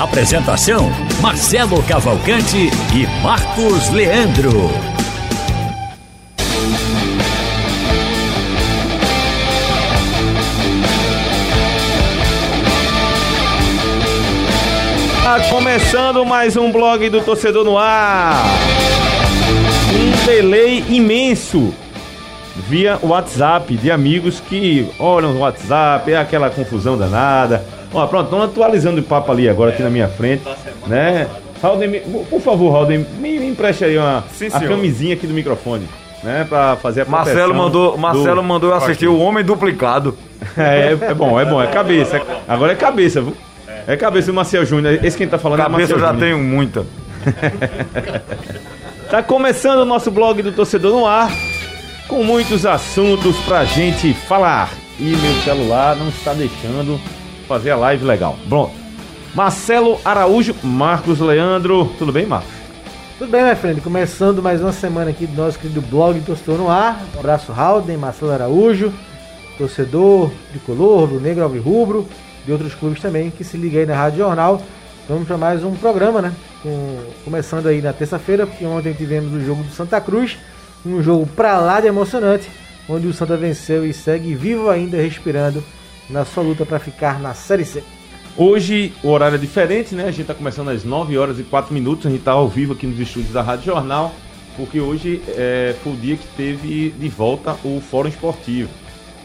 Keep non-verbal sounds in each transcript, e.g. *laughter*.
Apresentação: Marcelo Cavalcante e Marcos Leandro. Tá começando mais um blog do Torcedor no Ar. Um delay imenso via WhatsApp de amigos que olham o WhatsApp, é aquela confusão danada. Ó, pronto, estão atualizando o papo ali agora aqui na minha frente, né? Halden, por favor, Halden, me, me empreste aí uma, Sim, a camisinha aqui do microfone, né? Pra fazer a Marcelo mandou, do- Marcelo mandou eu assistir o Homem Duplicado. *laughs* É, é bom, é bom, é cabeça. é- agora é cabeça, viu? É cabeça do Marcel Júnior. Esse quem tá falando Cabeça é eu Marcel já Júnior. tenho muita. *laughs* Tá começando o nosso blog do Torcedor no Ar, com muitos assuntos pra gente falar. E meu celular não está deixando fazer a live legal. Pronto. Marcelo Araújo, Marcos Leandro. Tudo bem, Marcos? Tudo bem, minha friend? Começando mais uma semana aqui do nosso querido blog Torcedor no Ar. Um abraço, Halden, Marcelo Araújo, torcedor de color, do Negro Alvirrubro, de outros clubes também, que se liga aí na Rádio Jornal. Vamos para mais um programa, né? Com- começando aí na terça-feira, porque ontem tivemos o jogo do Santa Cruz, um jogo pra lá de emocionante, onde o Santa venceu e segue vivo ainda, respirando na sua luta para ficar na Série C. Hoje o horário é diferente, né? A gente tá começando às 9 horas e 4 minutos. A gente tá ao vivo aqui nos estúdios da Rádio Jornal, porque hoje é, foi o dia que teve de volta o Fórum Esportivo.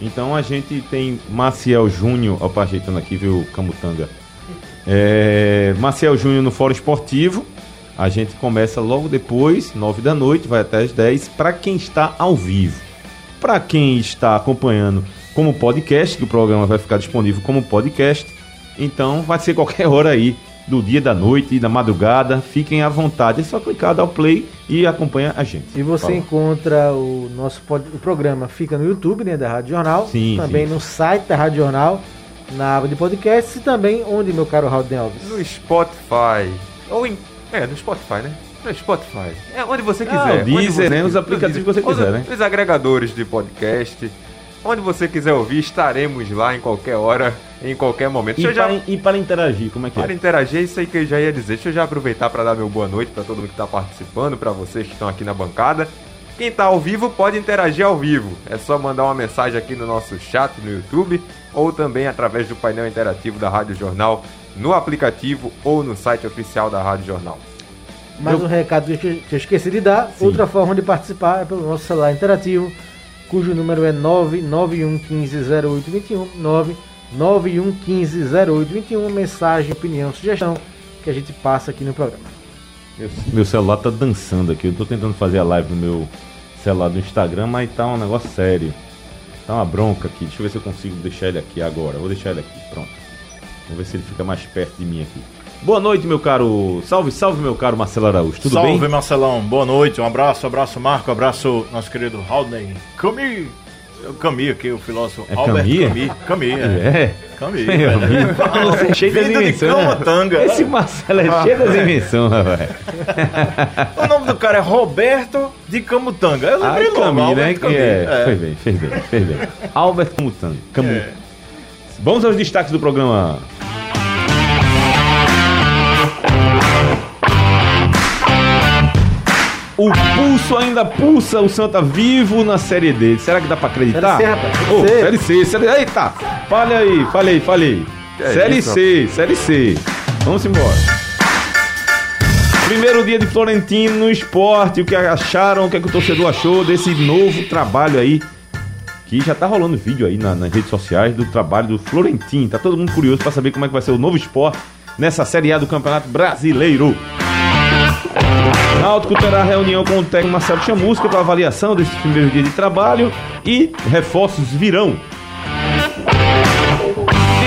Então a gente tem Maciel Júnior, opa, ajeitando aqui, viu, Camutanga. É, Maciel Júnior no Fórum Esportivo. A gente começa logo depois, 9 da noite, vai até as 10, para quem está ao vivo. Para quem está acompanhando como podcast, que o programa vai ficar disponível como podcast, então vai ser qualquer hora aí do dia, da noite, da madrugada. Fiquem à vontade, é só clicar, dar o play e acompanha a gente. E você Fala. encontra o nosso pod- o programa fica no YouTube, né, da Rádio Jornal, Sim, também sim. no site da Rádio Jornal, na aba de podcasts e também onde meu caro Raul Alves. No Spotify. Ou em. É, no Spotify, né? No Spotify. É onde você quiser. Ah, o onde Deezer, né? Os quiser. aplicativos que você quiser, né? Os agregadores de podcast. Onde você quiser ouvir, estaremos lá em qualquer hora, em qualquer momento. E, já. para, e para interagir, como é que Para é? interagir, é isso aí que eu já ia dizer. Deixa eu já aproveitar para dar meu boa noite para todo mundo que está participando, para vocês que estão aqui na bancada. Quem está ao vivo pode interagir ao vivo. É só mandar uma mensagem aqui no nosso chat no YouTube ou também através do painel interativo da Rádio Jornal no aplicativo ou no site oficial da Rádio Jornal. Mais um recado que eu esque- que eu esqueci de dar, Sim. outra forma de participar é pelo nosso celular interativo, cujo número é 991150821, 991150821, mensagem, opinião, sugestão que a gente passa aqui no programa. Meu, meu celular tá dançando aqui. Eu tô tentando fazer a live no meu celular do Instagram, mas tá um negócio sério. Tá uma bronca aqui. Deixa eu ver se eu consigo deixar ele aqui agora. Vou deixar ele aqui, pronto. Vamos ver se ele fica mais perto de mim aqui. Boa noite, meu caro. Salve, salve, meu caro Marcelo Araújo. Tudo Salve, bem? Marcelão. Boa noite. Um abraço, abraço, Marco. Abraço, nosso querido Haldane. Cami. Cami aqui, o filósofo É Albert Camille? Cami. Cami, é. É. Cami. Meu amigo. Você é cheio das de invenções. né? Esse Marcelo é cheio das invenções, rapaz. *laughs* O nome do cara é Roberto de Camutanga. Eu lembrei Ai, logo, Camille, né? Albert Que Cami. é. É. Fez bem, fez bem, fez bem. Albert Camutanga. Camu. É. Vamos aos destaques do programa. O pulso ainda pulsa o Santa vivo na Série D. Será que dá pra acreditar? Série C, rapaz, C. série C, série Eita! Fale aí, falei, falei. é série isso, C, Série C. Vamos embora. Primeiro dia de Florentino no esporte. O que acharam, o que, é que o torcedor achou desse novo trabalho aí? Que já tá rolando vídeo aí na- nas redes sociais do trabalho do Florentino. Tá todo mundo curioso pra saber como é que vai ser o novo esporte nessa Série A do Campeonato Brasileiro. Náutico terá reunião com o técnico Marcelo Chamusca para avaliação desse primeiro dia de trabalho e reforços virão.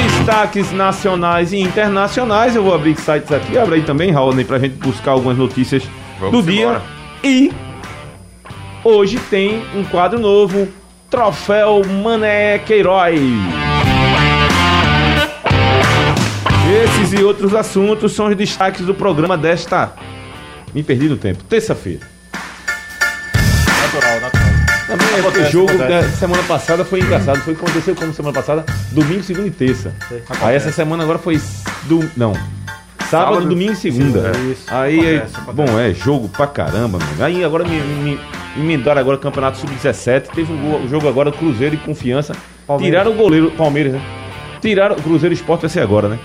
destaques nacionais e internacionais. Eu vou abrir sites aqui, abre aí também, Raul, pra gente buscar algumas notícias Vamos do embora. dia. E hoje tem um quadro novo, Troféu Mané Queiroz. Esses e outros assuntos são os destaques do programa desta. Me perdi no tempo. Terça-feira. Natural, natural. Também é porque Acontece, jogo acontece. da semana passada foi engraçado. Foi o aconteceu como semana passada, domingo, segunda e terça. Aí essa semana agora foi do não. Sábado, Sábado, domingo e segunda. segunda, isso. Aí, é- Acontece, acontece. bom, é jogo pra caramba, mano. Aí agora me, me emendaram agora o Campeonato Sub-17. Teve um gol- jogo agora Cruzeiro e Confiança. Palmeiras. Tiraram o goleiro, Palmeiras, né? Tiraram o Cruzeiro Esporte vai ser agora, né?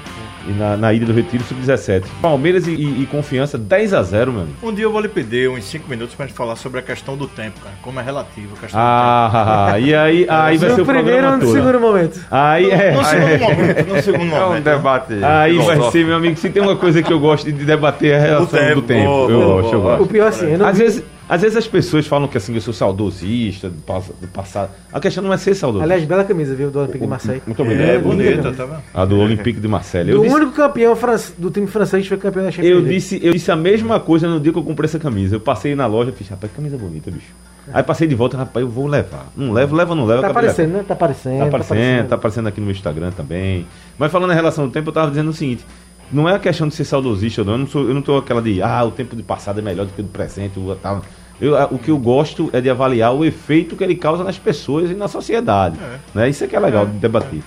E na, na Ilha do Retiro Sub-17. Palmeiras e, e- e Confiança 10 a 0 mano. Um dia eu vou lhe pedir uns 5 minutos pra gente falar sobre a questão do tempo, cara. Como é relativo a questão *laughs* Ah, e aí, *laughs* aí vai ser no o primeiro ou no todo. segundo momento? Aí é. do tempo. No segundo momento, no segundo É um momento. debate. Aí vai ser, meu amigo, se tem uma coisa que eu gosto de debater é a relação tempo, do tempo. boa, eu boa, gosto, eu boa. gosto. O pior assim, eu não Às vi- vezes, às vezes as pessoas falam que assim, eu sou saudosista do, do passado. A questão não é ser saudosista. Aliás, bela camisa, viu, do Olympique de Marseille. Muito obrigado. É, É, bonita, tá vendo? A do Olympique de Marseille. Eu Do disse, único campeão do time francês que foi campeão da Champions eu, disse, eu disse a mesma coisa no dia que eu comprei essa camisa. Eu passei na loja e fiz, rapaz, que camisa bonita, bicho. Aí passei de volta, rapaz, eu vou levar. Não levo, leva ou não leva. Tá aparecendo, né? Tá aparecendo. Tá aparecendo, tá aparecendo aqui no meu Instagram também. Mas falando em relação ao tempo, eu tava dizendo o seguinte: não é a questão de ser saudosista, ou não. Eu não, sou, eu não tô aquela de, ah, o tempo do passado é melhor do que o do presente. O, tal. Eu, o que eu gosto é de avaliar o efeito que ele causa nas pessoas e na sociedade. Né? Isso é que é legal de debater.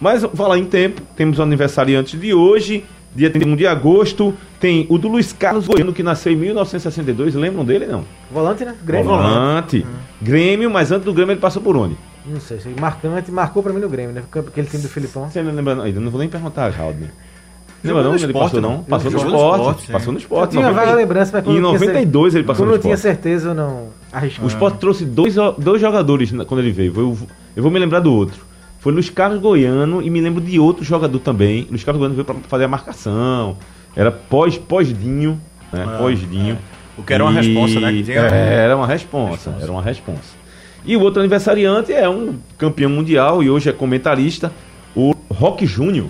Mas falar em tempo, temos o aniversariante de hoje, dia 31 de agosto. Tem o do Luiz Carlos Goiano, que nasceu em 1962. Lembram dele, não? Volante, né? Grêmio. Volante. Grêmio, mas antes do Grêmio ele passou por onde? Não sei. Marcante, marcou pra mim no Grêmio, né? Aquele time do Filipão. Você não lembra, não? Eu não vou nem perguntar. Jogou Lembra não? no Ele esporte, passou não? Passou no no esporte. esporte. Passou no Eu esporte. tinha 90 vaga lembrança, mas quando Em eu tinha cer- 92 ele passou Quando no eu tinha esporte. certeza, eu não arrisquei. O esporte trouxe dois, dois jogadores quando ele veio. Eu, eu vou me lembrar do outro. Foi Luiz Carlos Goiano e me lembro de outro jogador também. Luiz Carlos Goiano veio pra fazer a marcação. Era pós- pós-dinho. né? Ah, Pós-dinho. O que era uma E- responsa, né, que tinha- É, era uma responsa. Era uma responsa. E o outro aniversariante é um campeão mundial e hoje é comentarista, o Rock Júnior.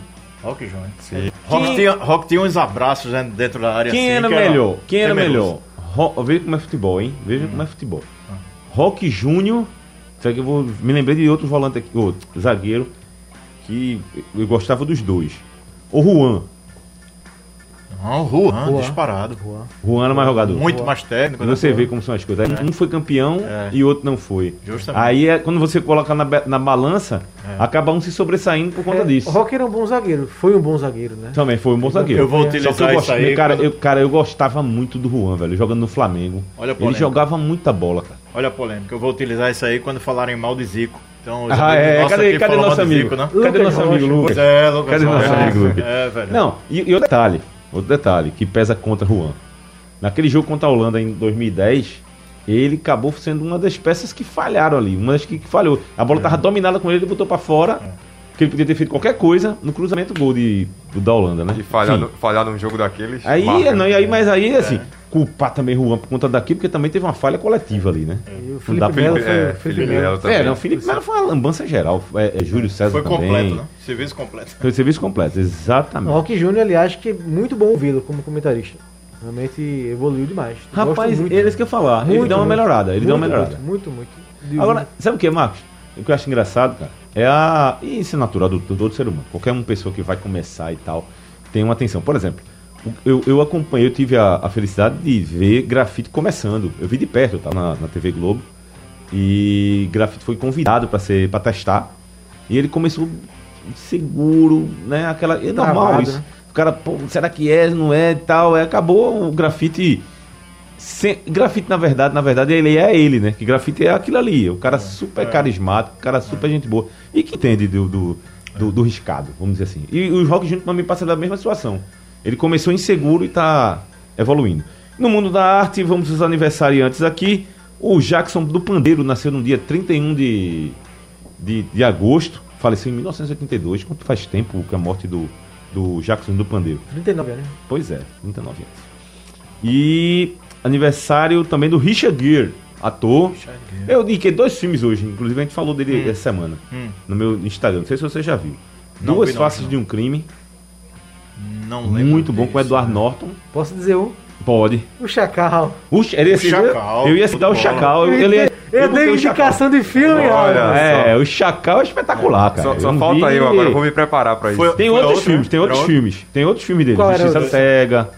Rock Júnior. Sim. Rock, Quem- tinha, Rock tinha uns abraços né, dentro da área. Quem assim, era que melhor? Quem era temeroso. melhor? Ro... Veja como é futebol, hein? Veja Hum. como é futebol. Rock Júnior. Isso aqui eu vou. Me lembrei de outro volante aqui, outro zagueiro, que eu gostava dos dois. O Juan. Não, Juan, Juan. disparado. Juan era mais jogador. Muito mais técnico. E né? você vê como são as coisas. Um foi campeão É. e outro não foi. Justamente. Aí é quando você coloca na, na balança, acaba um se sobressaindo por conta É, disso. O Rock era um bom zagueiro. Foi um bom zagueiro, né? Também foi um bom zagueiro. Eu vou Só que utilizar eu isso gosto- aí Cara, quando- eu, cara, eu gostava muito do Juan, velho, jogando no Flamengo. Olha a Ele jogava muita bola, cara. Olha a polêmica. Eu vou utilizar isso aí quando falarem mal de Zico. Então, Ah, é. Cadê, cadê nosso de amigo? Zico, né? Cadê Lucas nosso amigo. Lucas? Pois é, Lucas. Cadê nosso é, amigo Lucas? É, velho. Não, e, e outro detalhe, outro detalhe que pesa contra Juan. Naquele jogo contra a Holanda em 2010, ele acabou sendo uma das peças que falharam ali, uma das que, que falhou. A bola estava dominada com ele, ele botou para fora, que ele podia ter feito qualquer coisa no cruzamento gol de, do da Holanda, né? E falhar, no, falhar num jogo daqueles. Aí, marca, não, né? e aí, mas aí, assim, culpar também Juan por conta daquilo, porque também teve uma falha coletiva ali, né? E o Não Felipe Melo ele- foi. é, Felipe Felipe Melo. Também. É, não, o Felipe Melo foi uma lambança geral. É, é Júlio César Foi também. completo, né? Serviço completo. Foi serviço completo, O exatamente. Rock Júnior, aliás, que é muito bom ouvi-lo como comentarista. Realmente evoluiu demais. Gosto Rapaz, muito. eles que eu falar. ele Muito, deu uma muito. melhorada. Ele deu uma Muito, melhorada. Muito, muito. muito. Agora, sabe o que, Marcos? O que eu acho engraçado, cara, é a. E isso é natural do, do todo ser humano. Qualquer uma pessoa que vai começar e tal tem uma atenção. Por exemplo, eu, eu acompanhei, eu tive a, a felicidade de ver grafite começando. Eu vi de perto, eu tava na, na TV Globo. E grafite foi convidado para ser para testar. E ele começou seguro, né? Aquela. É normal Travado, isso. né? O cara, pô, será que é, não é e tal? É, acabou o grafite. Sem- grafite, na verdade, na verdade, ele é ele, né? Que grafite é aquilo ali. O cara super carismático, o cara super gente boa. E que entende do, do, do, do riscado, vamos dizer assim. E o Rock Júnior também passa da mesma situação. Ele começou inseguro e tá evoluindo. No mundo da arte, vamos os aniversariantes aqui. O Jackson do Pandeiro nasceu no dia 31 de, de, de agosto, faleceu em 1982. Quanto faz tempo que a morte do, do Jackson do Pandeiro? 39 anos. né? Pois é, 39 anos. E aniversário também do Richard Gere, ator. Eu indiquei dois filmes hoje, inclusive a gente falou dele essa semana Hum. no meu Instagram. Não sei se você já viu. Não Duas não, faces não. de um crime. Não lembro. Muito bom com o. Edward Norton. Posso dizer um? Pode. O Chacal. O, Ch- ele ia O Chacal. Eu ia citar o Chacal. Eu, ele ia- eu, eu dei indicação de filme, Olha. É, o Chacal é espetacular, cara. Só, só Eu falta vi- eu agora, eu vou me preparar pra isso. Foi- Tem Foi outros outro, filmes, né? tem outros filmes. Tem outros filmes dele. Era Justiça? Cega.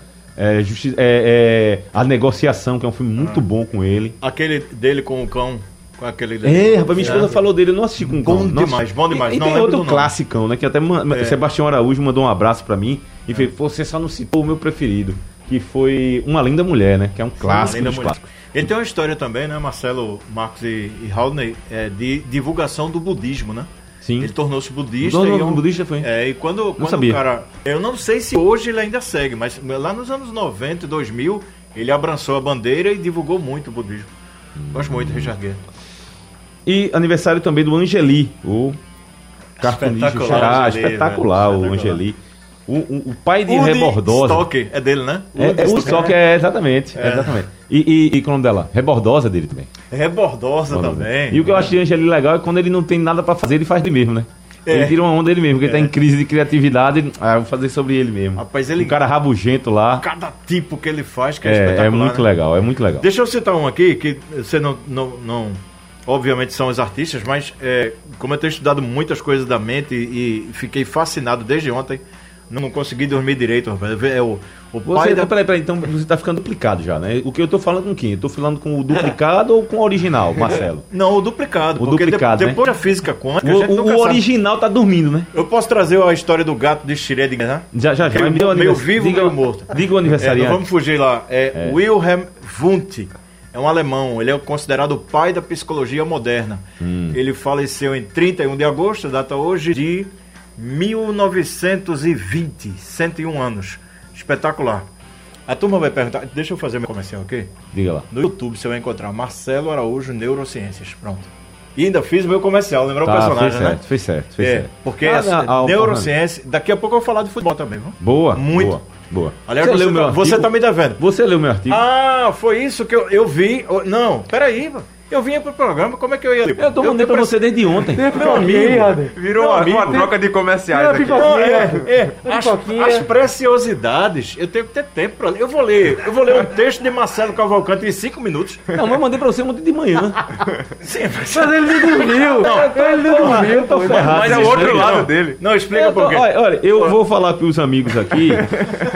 É, Justi- é, é, A Negociação, que é um filme muito bom com ele. Aquele dele com o cão. Com aquele É, rapaz, minha esposa falou dele, eu não assisti com Bom calma, não demais, bom demais, E, e não tem outro classicão, né? Que até É. Sebastião Araújo mandou um abraço pra mim e fez, "Pô, você só não citou o meu preferido, que foi Uma Linda Mulher, né? Que é um clássico dos clássicos. Ele tem uma história também, né, Marcelo, Marcos e, e Haldney, é, de divulgação do budismo, né? Sim. Ele tornou-se budista. E é um- budista foi? É, e quando, quando sabia. o cara. Eu não sei se hoje ele ainda segue, mas lá nos anos 90 e 2000, ele abraçou a bandeira e divulgou muito o budismo. Gosto muito de Richard Gere. E aniversário também do Angeli, o cartunista Espetacular, Angeli, espetacular, velho, o. Angeli. O, o- o pai de Rebordosa. Stoker, é dele, né? É, é, o Stoker. É exatamente, exatamente. E, e, e é o nome dela? Rebordosa dele também. Rebordosa também. E o que eu acho de Angeli legal é quando ele não tem nada pra fazer, ele faz ele mesmo, né? É. Ele tira uma onda dele mesmo, porque ele tá em crise de criatividade, ah, eu vou fazer sobre ele mesmo. Rapaz, ele- Um cara rabugento lá. Cada tipo que ele faz que é, É, espetacular. é muito né? legal, é muito legal. Deixa eu citar um aqui, que você não. não, não obviamente são os artistas, mas é, como eu tenho estudado muitas coisas da mente e, e fiquei fascinado desde ontem, não consegui dormir direito, rapaz. É o, o pai Você, da. peraí, peraí, então você tá ficando duplicado já, né? O que eu tô falando com quem? Eu tô falando com o duplicado ou com o original, Marcelo? *laughs* Não, o duplicado. O porque de- duplicado, né? depois da física quântica, O, o- original tá dormindo, né? Eu posso trazer a história do gato de Schrödinger, né? Já, já, já. Meio- Me dê o meio anivers- vivo, diga, meio morto. Diga o É, aniversariante. não vamos fugir lá. É, Wilhelm Wundt. É um alemão. Ele é considerado o pai da psicologia moderna. Hum. Ele faleceu em 31 de agosto, data hoje de 1920. 101 anos. Espetacular. A turma vai perguntar. Deixa eu fazer meu comercial aqui. Diga lá. No YouTube você vai encontrar Marcelo Araújo Neurociências. Pronto. E ainda fiz o meu comercial, lembrou Tá, o personagem, fez né? certo, fez certo, fez É, certo. porque Ah, ah, neurociência. Daqui a pouco eu vou falar de futebol também, viu? Boa. Muito. Boa. boa. Aliás, você, você, leu meu tá, artigo? você tá me devendo. Você leu meu artigo? Ah, foi isso que eu, eu vi. Oh, Não, peraí, mano. Eu vinha pro programa, como é que eu ia. eu tô mandando pra você desde ontem. Tem Meu amigo. Virou uma, amigo, uma troca de comerciais aqui. Não, é, é, Uma as, preciosidades, eu tenho que ter tempo pra ler. Eu vou ler, eu vou ler um texto de Marcelo Cavalcante em cinco minutos. Não, mas eu mandei pra você ontem de manhã. Sim, mas, Mas ele não dormiu. ele não dormiu. tô pô. ferrado. Mas é o outro lado não. dele. não, explica Eu tô- por quê. olha, olha, eu vou falar pros amigos aqui,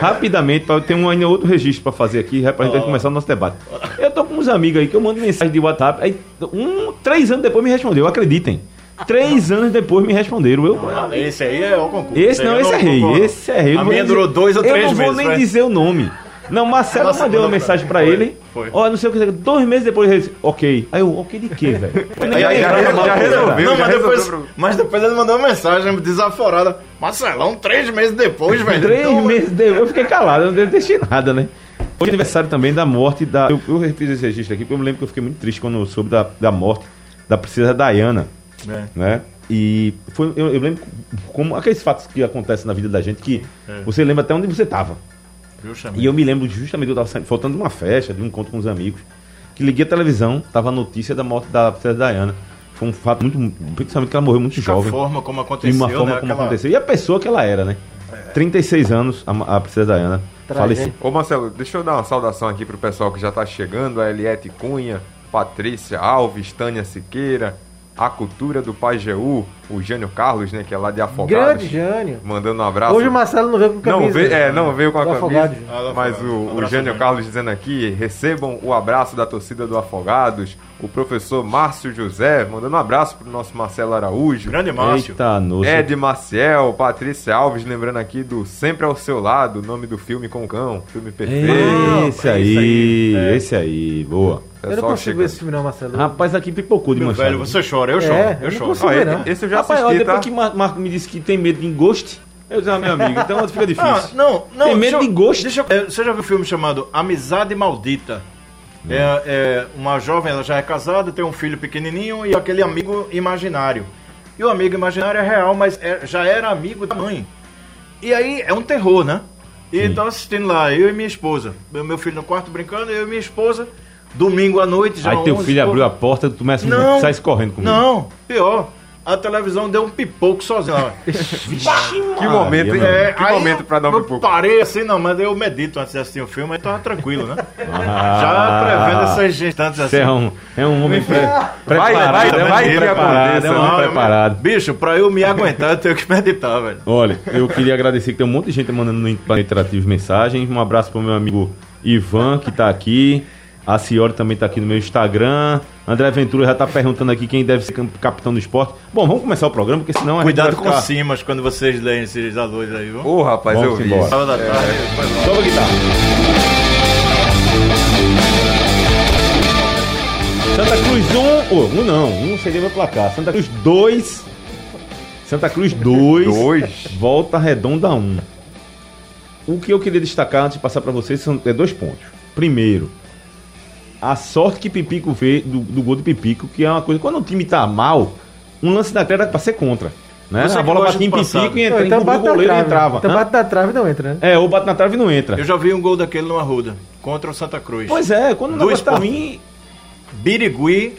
rapidamente, para ter um ainda outro registro pra fazer aqui, já pra gente começar o nosso debate. Eu uns amigos aí que eu mando mensagem de WhatsApp, aí um, três anos depois me respondeu, acreditem. Três anos depois me responderam. Eu, Esse aí é o concurso. esse não, Eu esse é rei, concordo. esse é rei. Eu A não minha durou dois ou três Eu não vou meses, nem dizer o nome. Não, Marcelo Nossa, mandou uma mensagem pra foi, ele. foi. Ó, não sei o que, dois meses depois ele disse, ok. Aí eu, ok de quê, velho? Eu Aí, aí, já- já que era. resolveu. Não, já mas depois, resolveu mas depois ele mandou uma mensagem desaforada. Marcelão, três meses depois, velho. Três Então, meses deu. Eu fiquei calado, eu não deixei nada, né? Foi aniversário também da morte da. Eu, eu fiz esse registro aqui porque eu me lembro que eu fiquei muito triste quando eu soube da, da morte da princesa Diana, É. né? E foi, eu, eu lembro como aqueles fatos que acontecem na vida da gente que você lembra até onde você estava. E eu me lembro justamente, eu tava saindo- faltando de uma festa, de um encontro com os amigos, que liguei a televisão, tava a notícia da morte da princesa Diana. Foi um fato muito. Principalmente que ela morreu muito a jovem. forma como De aconteceu, uma forma né? como Aquela- aconteceu. E a pessoa que ela era, né? 36 anos, a, a princesa Diana Faleceu. Ô Marcelo, deixa eu dar uma saudação aqui pro pessoal que já tá chegando, a Eliette Cunha, Patrícia Alves, Tânia Siqueira, a cultura do Pai Jeú, o Jânio Carlos, né, que é lá de Afogados. Grande Jânio. Mandando um abraço. Hoje o Marcelo não veio com camisa. Não veio, é, não veio com a camisa. Afogados. Ah, mas o, o Jânio. Carlos dizendo aqui, recebam o abraço da torcida do Afogados. O professor Márcio José, mandando um abraço pro nosso Marcelo Araújo. Grande Márcio. Eita, nossa. Ed Maciel, Patrícia Alves, lembrando aqui do Sempre ao Seu Lado, o nome do filme com o cão, filme perfeito. Esse aí, é. esse aí, boa. Eu não consigo chegando. ver esse filme não, Marcelo. Rapaz, aqui pipocou de Meu velho, você chora, eu É, choro, eu eu não choro. consigo. Ó, ver, esse- não. esse eu já Rapaz, assisti, olha, depois tá? que Mar- Marco me disse que tem medo de Ghost, eu disse, ah, meu amigo, então fica difícil. Ah, não, não. Tem medo eu- de gosto? Deixa eu- é, você já viu um filme chamado Amizade Maldita? É, é uma jovem, ela já é casada, tem um filho pequenininho e aquele amigo imaginário. E o amigo imaginário é real, mas é- já era amigo da mãe. E aí é um terror, né? E então assistindo lá, eu e minha esposa. Meu, meu filho no quarto brincando, eu e minha esposa. Domingo à noite já Aí teu 11, filho pô. abriu a porta, tu começa Não. a sair correndo comigo. Não, pior. a televisão deu um pipoco sozinho. lá. *laughs* Que momento, hein? É, que aí momento pra dar um eu pipoco. parei assim, não, mas eu medito antes de assistir o filme, aí tava tranquilo, né? Ah, Já prevendo essas instantes assim. Você é um, é um homem pre, Vai, preparado. vai, é vai preparado, aconteça. é um homem Não, preparado. Bicho, pra eu me aguentar, eu tenho que meditar, velho. Olha, eu queria agradecer que tem um monte de gente mandando no Interativo mensagens. Um abraço pro meu amigo Ivan, que tá aqui. A senhora também tá aqui no meu Instagram. André Ventura já tá perguntando aqui quem deve ser capitão do esporte. Bom, vamos começar o programa, porque senão a Cuidado gente com ficar... cimas quando vocês leem esses alôs aí, viu? Ô, rapaz, Vamos eu vi. embora. Sábado da tarde, faz mal. Sobe a guitarra. Santa Cruz 1, um, um não, um seria meu placar. Santa Cruz 2, Santa Cruz 2, Dois. Volta Redonda 1. O que eu queria destacar antes de passar para vocês são é dois pontos. Primeiro, a sorte que Pipico vê do, do gol de Pipico, que é uma coisa. Quando o time tá mal, um lance daquele era pra ser contra. Né? A que bola batia em Pipico e entra, Não, então encobria bate o na goleiro e trave. entrava. Então Hã? bate na trave e não entra, né? É, ou bate na trave e não entra. Eu já vi um gol daquele no Arruda, contra o Santa Cruz. Pois é, quando o negócio tá ruim. Birigui,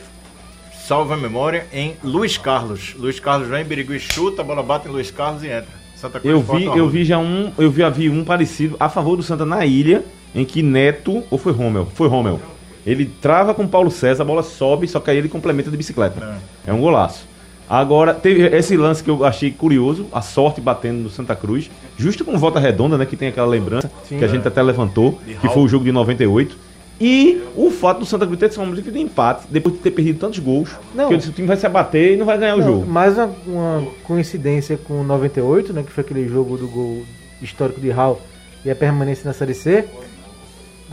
salva a memória, em Luiz Carlos. Luiz Carlos vem, Birigui chuta, a bola bate em Luiz Carlos e entra. Santa Cruz Eu vi, eu vi já um. Eu vi, vi um parecido a favor do Santa na ilha, em que Neto. Ou foi Rommel? Foi Rommel. Ele trava com Paulo César, a bola sobe, só que aí ele complementa de bicicleta. É, um golaço. Agora, teve esse lance que eu achei curioso, a sorte batendo no Santa Cruz, justo com volta redonda, né? Que tem aquela lembrança que a gente até levantou, que foi o jogo de 98. E o fato do Santa Cruz ter sofrido de empate, depois de ter perdido tantos gols, Não. que o time vai se abater e não vai ganhar o Não, jogo. Mais uma, uma coincidência com o 98, né? Que foi aquele jogo do gol histórico de Hall e a permanência na Série C.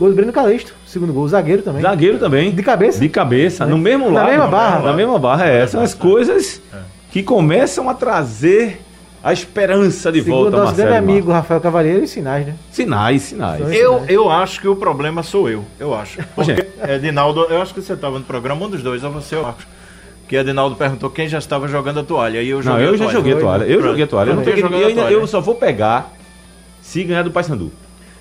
Gol do Breno Calixto, segundo gol, zagueiro também. Zagueiro também. De cabeça? De cabeça, no mesmo Na lado. mesma barra. Na mesma barra, é. São as coisas que começam a trazer a esperança de Segundo volta, nosso Marcelo. grande amigo. Rafael Cavalheiro e sinais, né? Sinais, sinais. Eu, eu acho que o problema sou eu, eu acho. Porque Gente. Edinaldo, eu acho que você estava no programa, um dos dois, ou você ou Marcos. Que Edinaldo perguntou quem já estava jogando a toalha. E eu Não, joguei eu a já toalha. joguei a toalha. Eu Pronto. joguei a toalha. Eu, não jogando eu, a ainda- toalha. eu só vou pegar se ganhar do Paysandu.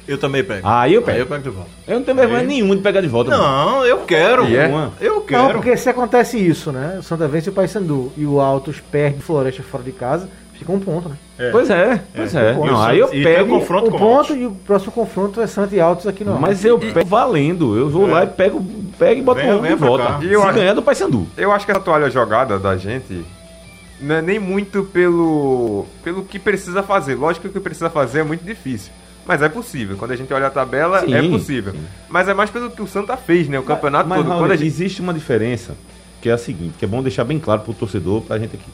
Eu também pego. Aí eu pego. Aí eu pego de volta. Eu não tenho vergonha Aí. nenhuma de pegar de volta. mano. Não, eu quero. É? Eu Não, quero. porque se acontece isso, né? O Santa vence o Paysandu e o Altos perde Floresta fora de casa, fica um ponto, né? Pois é, pois é. um Não, aí eu E pego. o confronto um ponto e o próximo confronto é Santa e Altos aqui no Mas eu pego valendo. Eu vou lá e pego, pego e boto Venha- um de volta. cá. Se E eu acho- ganhar do Paysandu. Eu acho que essa toalha jogada da gente não é nem muito pelo, pelo que precisa fazer. Lógico que o que precisa fazer é muito difícil. Mas é possível. Quando a gente olha a tabela, Sim, é possível. Mas é mais pelo que o Santa fez, né? O campeonato Mas, todo. Raul, Quando gente... existe uma diferença, que é a seguinte, que é bom deixar bem claro pro torcedor, pra gente aqui.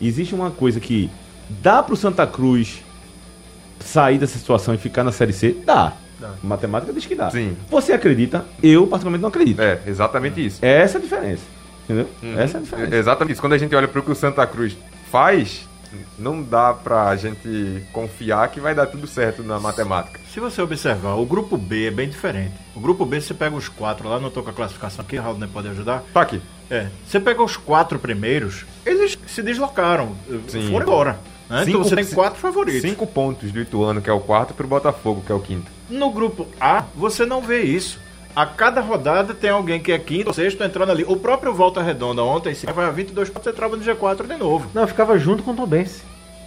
Existe uma coisa que dá pro Santa Cruz sair dessa situação e ficar na Série C? Dá. Matemática diz que dá. Sim. Você acredita? Eu, particularmente, não acredito. É, exatamente isso. Essa é a diferença. Entendeu? Uhum. Essa é a diferença. É Exatamente isso. Quando a gente olha pro que o Santa Cruz faz, não dá pra gente confiar que vai dar tudo certo na matemática. Se você observar, o grupo B é bem diferente. O grupo B, você pega os quatro lá, não tô com a classificação aqui, Raul nem pode ajudar. Tá aqui. É, você pega os quatro primeiros, eles se deslocaram, Sim. foram embora. Né? Cinco- então você tem quatro favoritos. Cinco pontos do Ituano, que é o quarto, pro Botafogo, que é o quinto. No grupo A, você não vê isso. A cada rodada tem alguém que é quinto ou sexto entrando ali. O próprio Volta Redonda ontem, se vai a 22 pontos, entrava no G4 de novo. Não, ficava junto com o Tom Benz,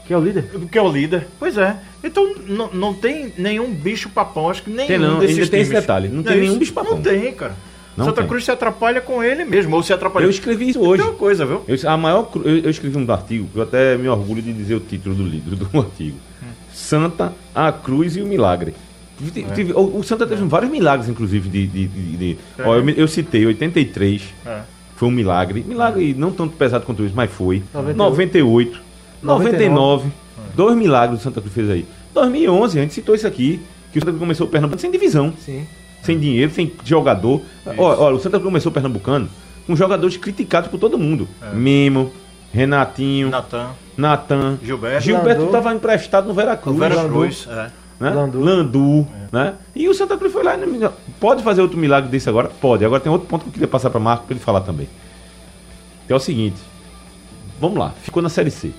que é o líder. Que é o líder. Pois é. Então não, não tem nenhum bicho papão, acho que nenhum Tem não, desses ainda tem esse detalhe, não tem é nenhum bicho papão. Não tem, cara. Não Santa tem. Cruz se atrapalha com ele mesmo, ou se atrapalha. Eu escrevi isso hoje. Tem uma coisa, viu? Eu, a maior, eu, eu escrevi um artigo, que eu até me orgulho de dizer o título do livro, *laughs* do artigo. Santa, a Cruz e o Milagre. Tive- tive- o, o Santa teve vários milagres, inclusive, de. de, de- de- ó, eu, eu citei 83, É. foi um milagre. Milagre não tanto pesado quanto isso, mas foi. 98. 98, 99, 99. dois milagres o Santa Cruz fez aí. 2011, a gente citou isso aqui, que o Santa Cruz começou o Pernambuco sem divisão Sim. sem dinheiro, sem jogador. Olha, olha, o Santa Cruz começou o Pernambucano com jogadores criticados por todo mundo. Mimo, Renatinho, Natan, Natan, Gilberto. Gilberto estava emprestado no Veracruz. Vera Landu, Cruz. É. né? Landu. Landu, né? E o Santa Cruz foi lá e não- pode fazer outro milagre desse agora? Pode. Agora tem outro ponto que eu queria passar para Marco para ele falar também. Que é o seguinte. Vamos lá, ficou na Série C.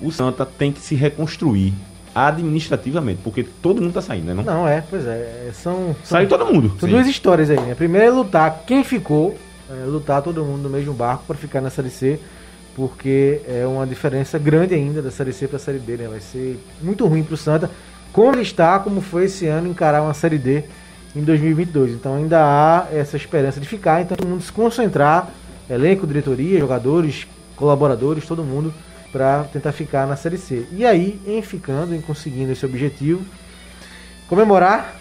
O Santa tem que se reconstruir administrativamente, porque todo mundo tá saindo, né? Não? Não, é, pois é. São, são, Saiu todo mundo. são duas histórias aí, né? A primeira é lutar quem ficou, é, lutar todo mundo no mesmo barco para ficar na Série C. porque é uma diferença grande ainda da Série C para a Série D, né? Vai ser muito ruim para o Santa, como está, como foi esse ano, encarar uma Série D em 2022. Então ainda há essa esperança de ficar, então todo mundo se concentrar, elenco, diretoria, jogadores, colaboradores, todo mundo, para tentar ficar na Série C. E aí, em ficando, em conseguindo esse objetivo, comemorar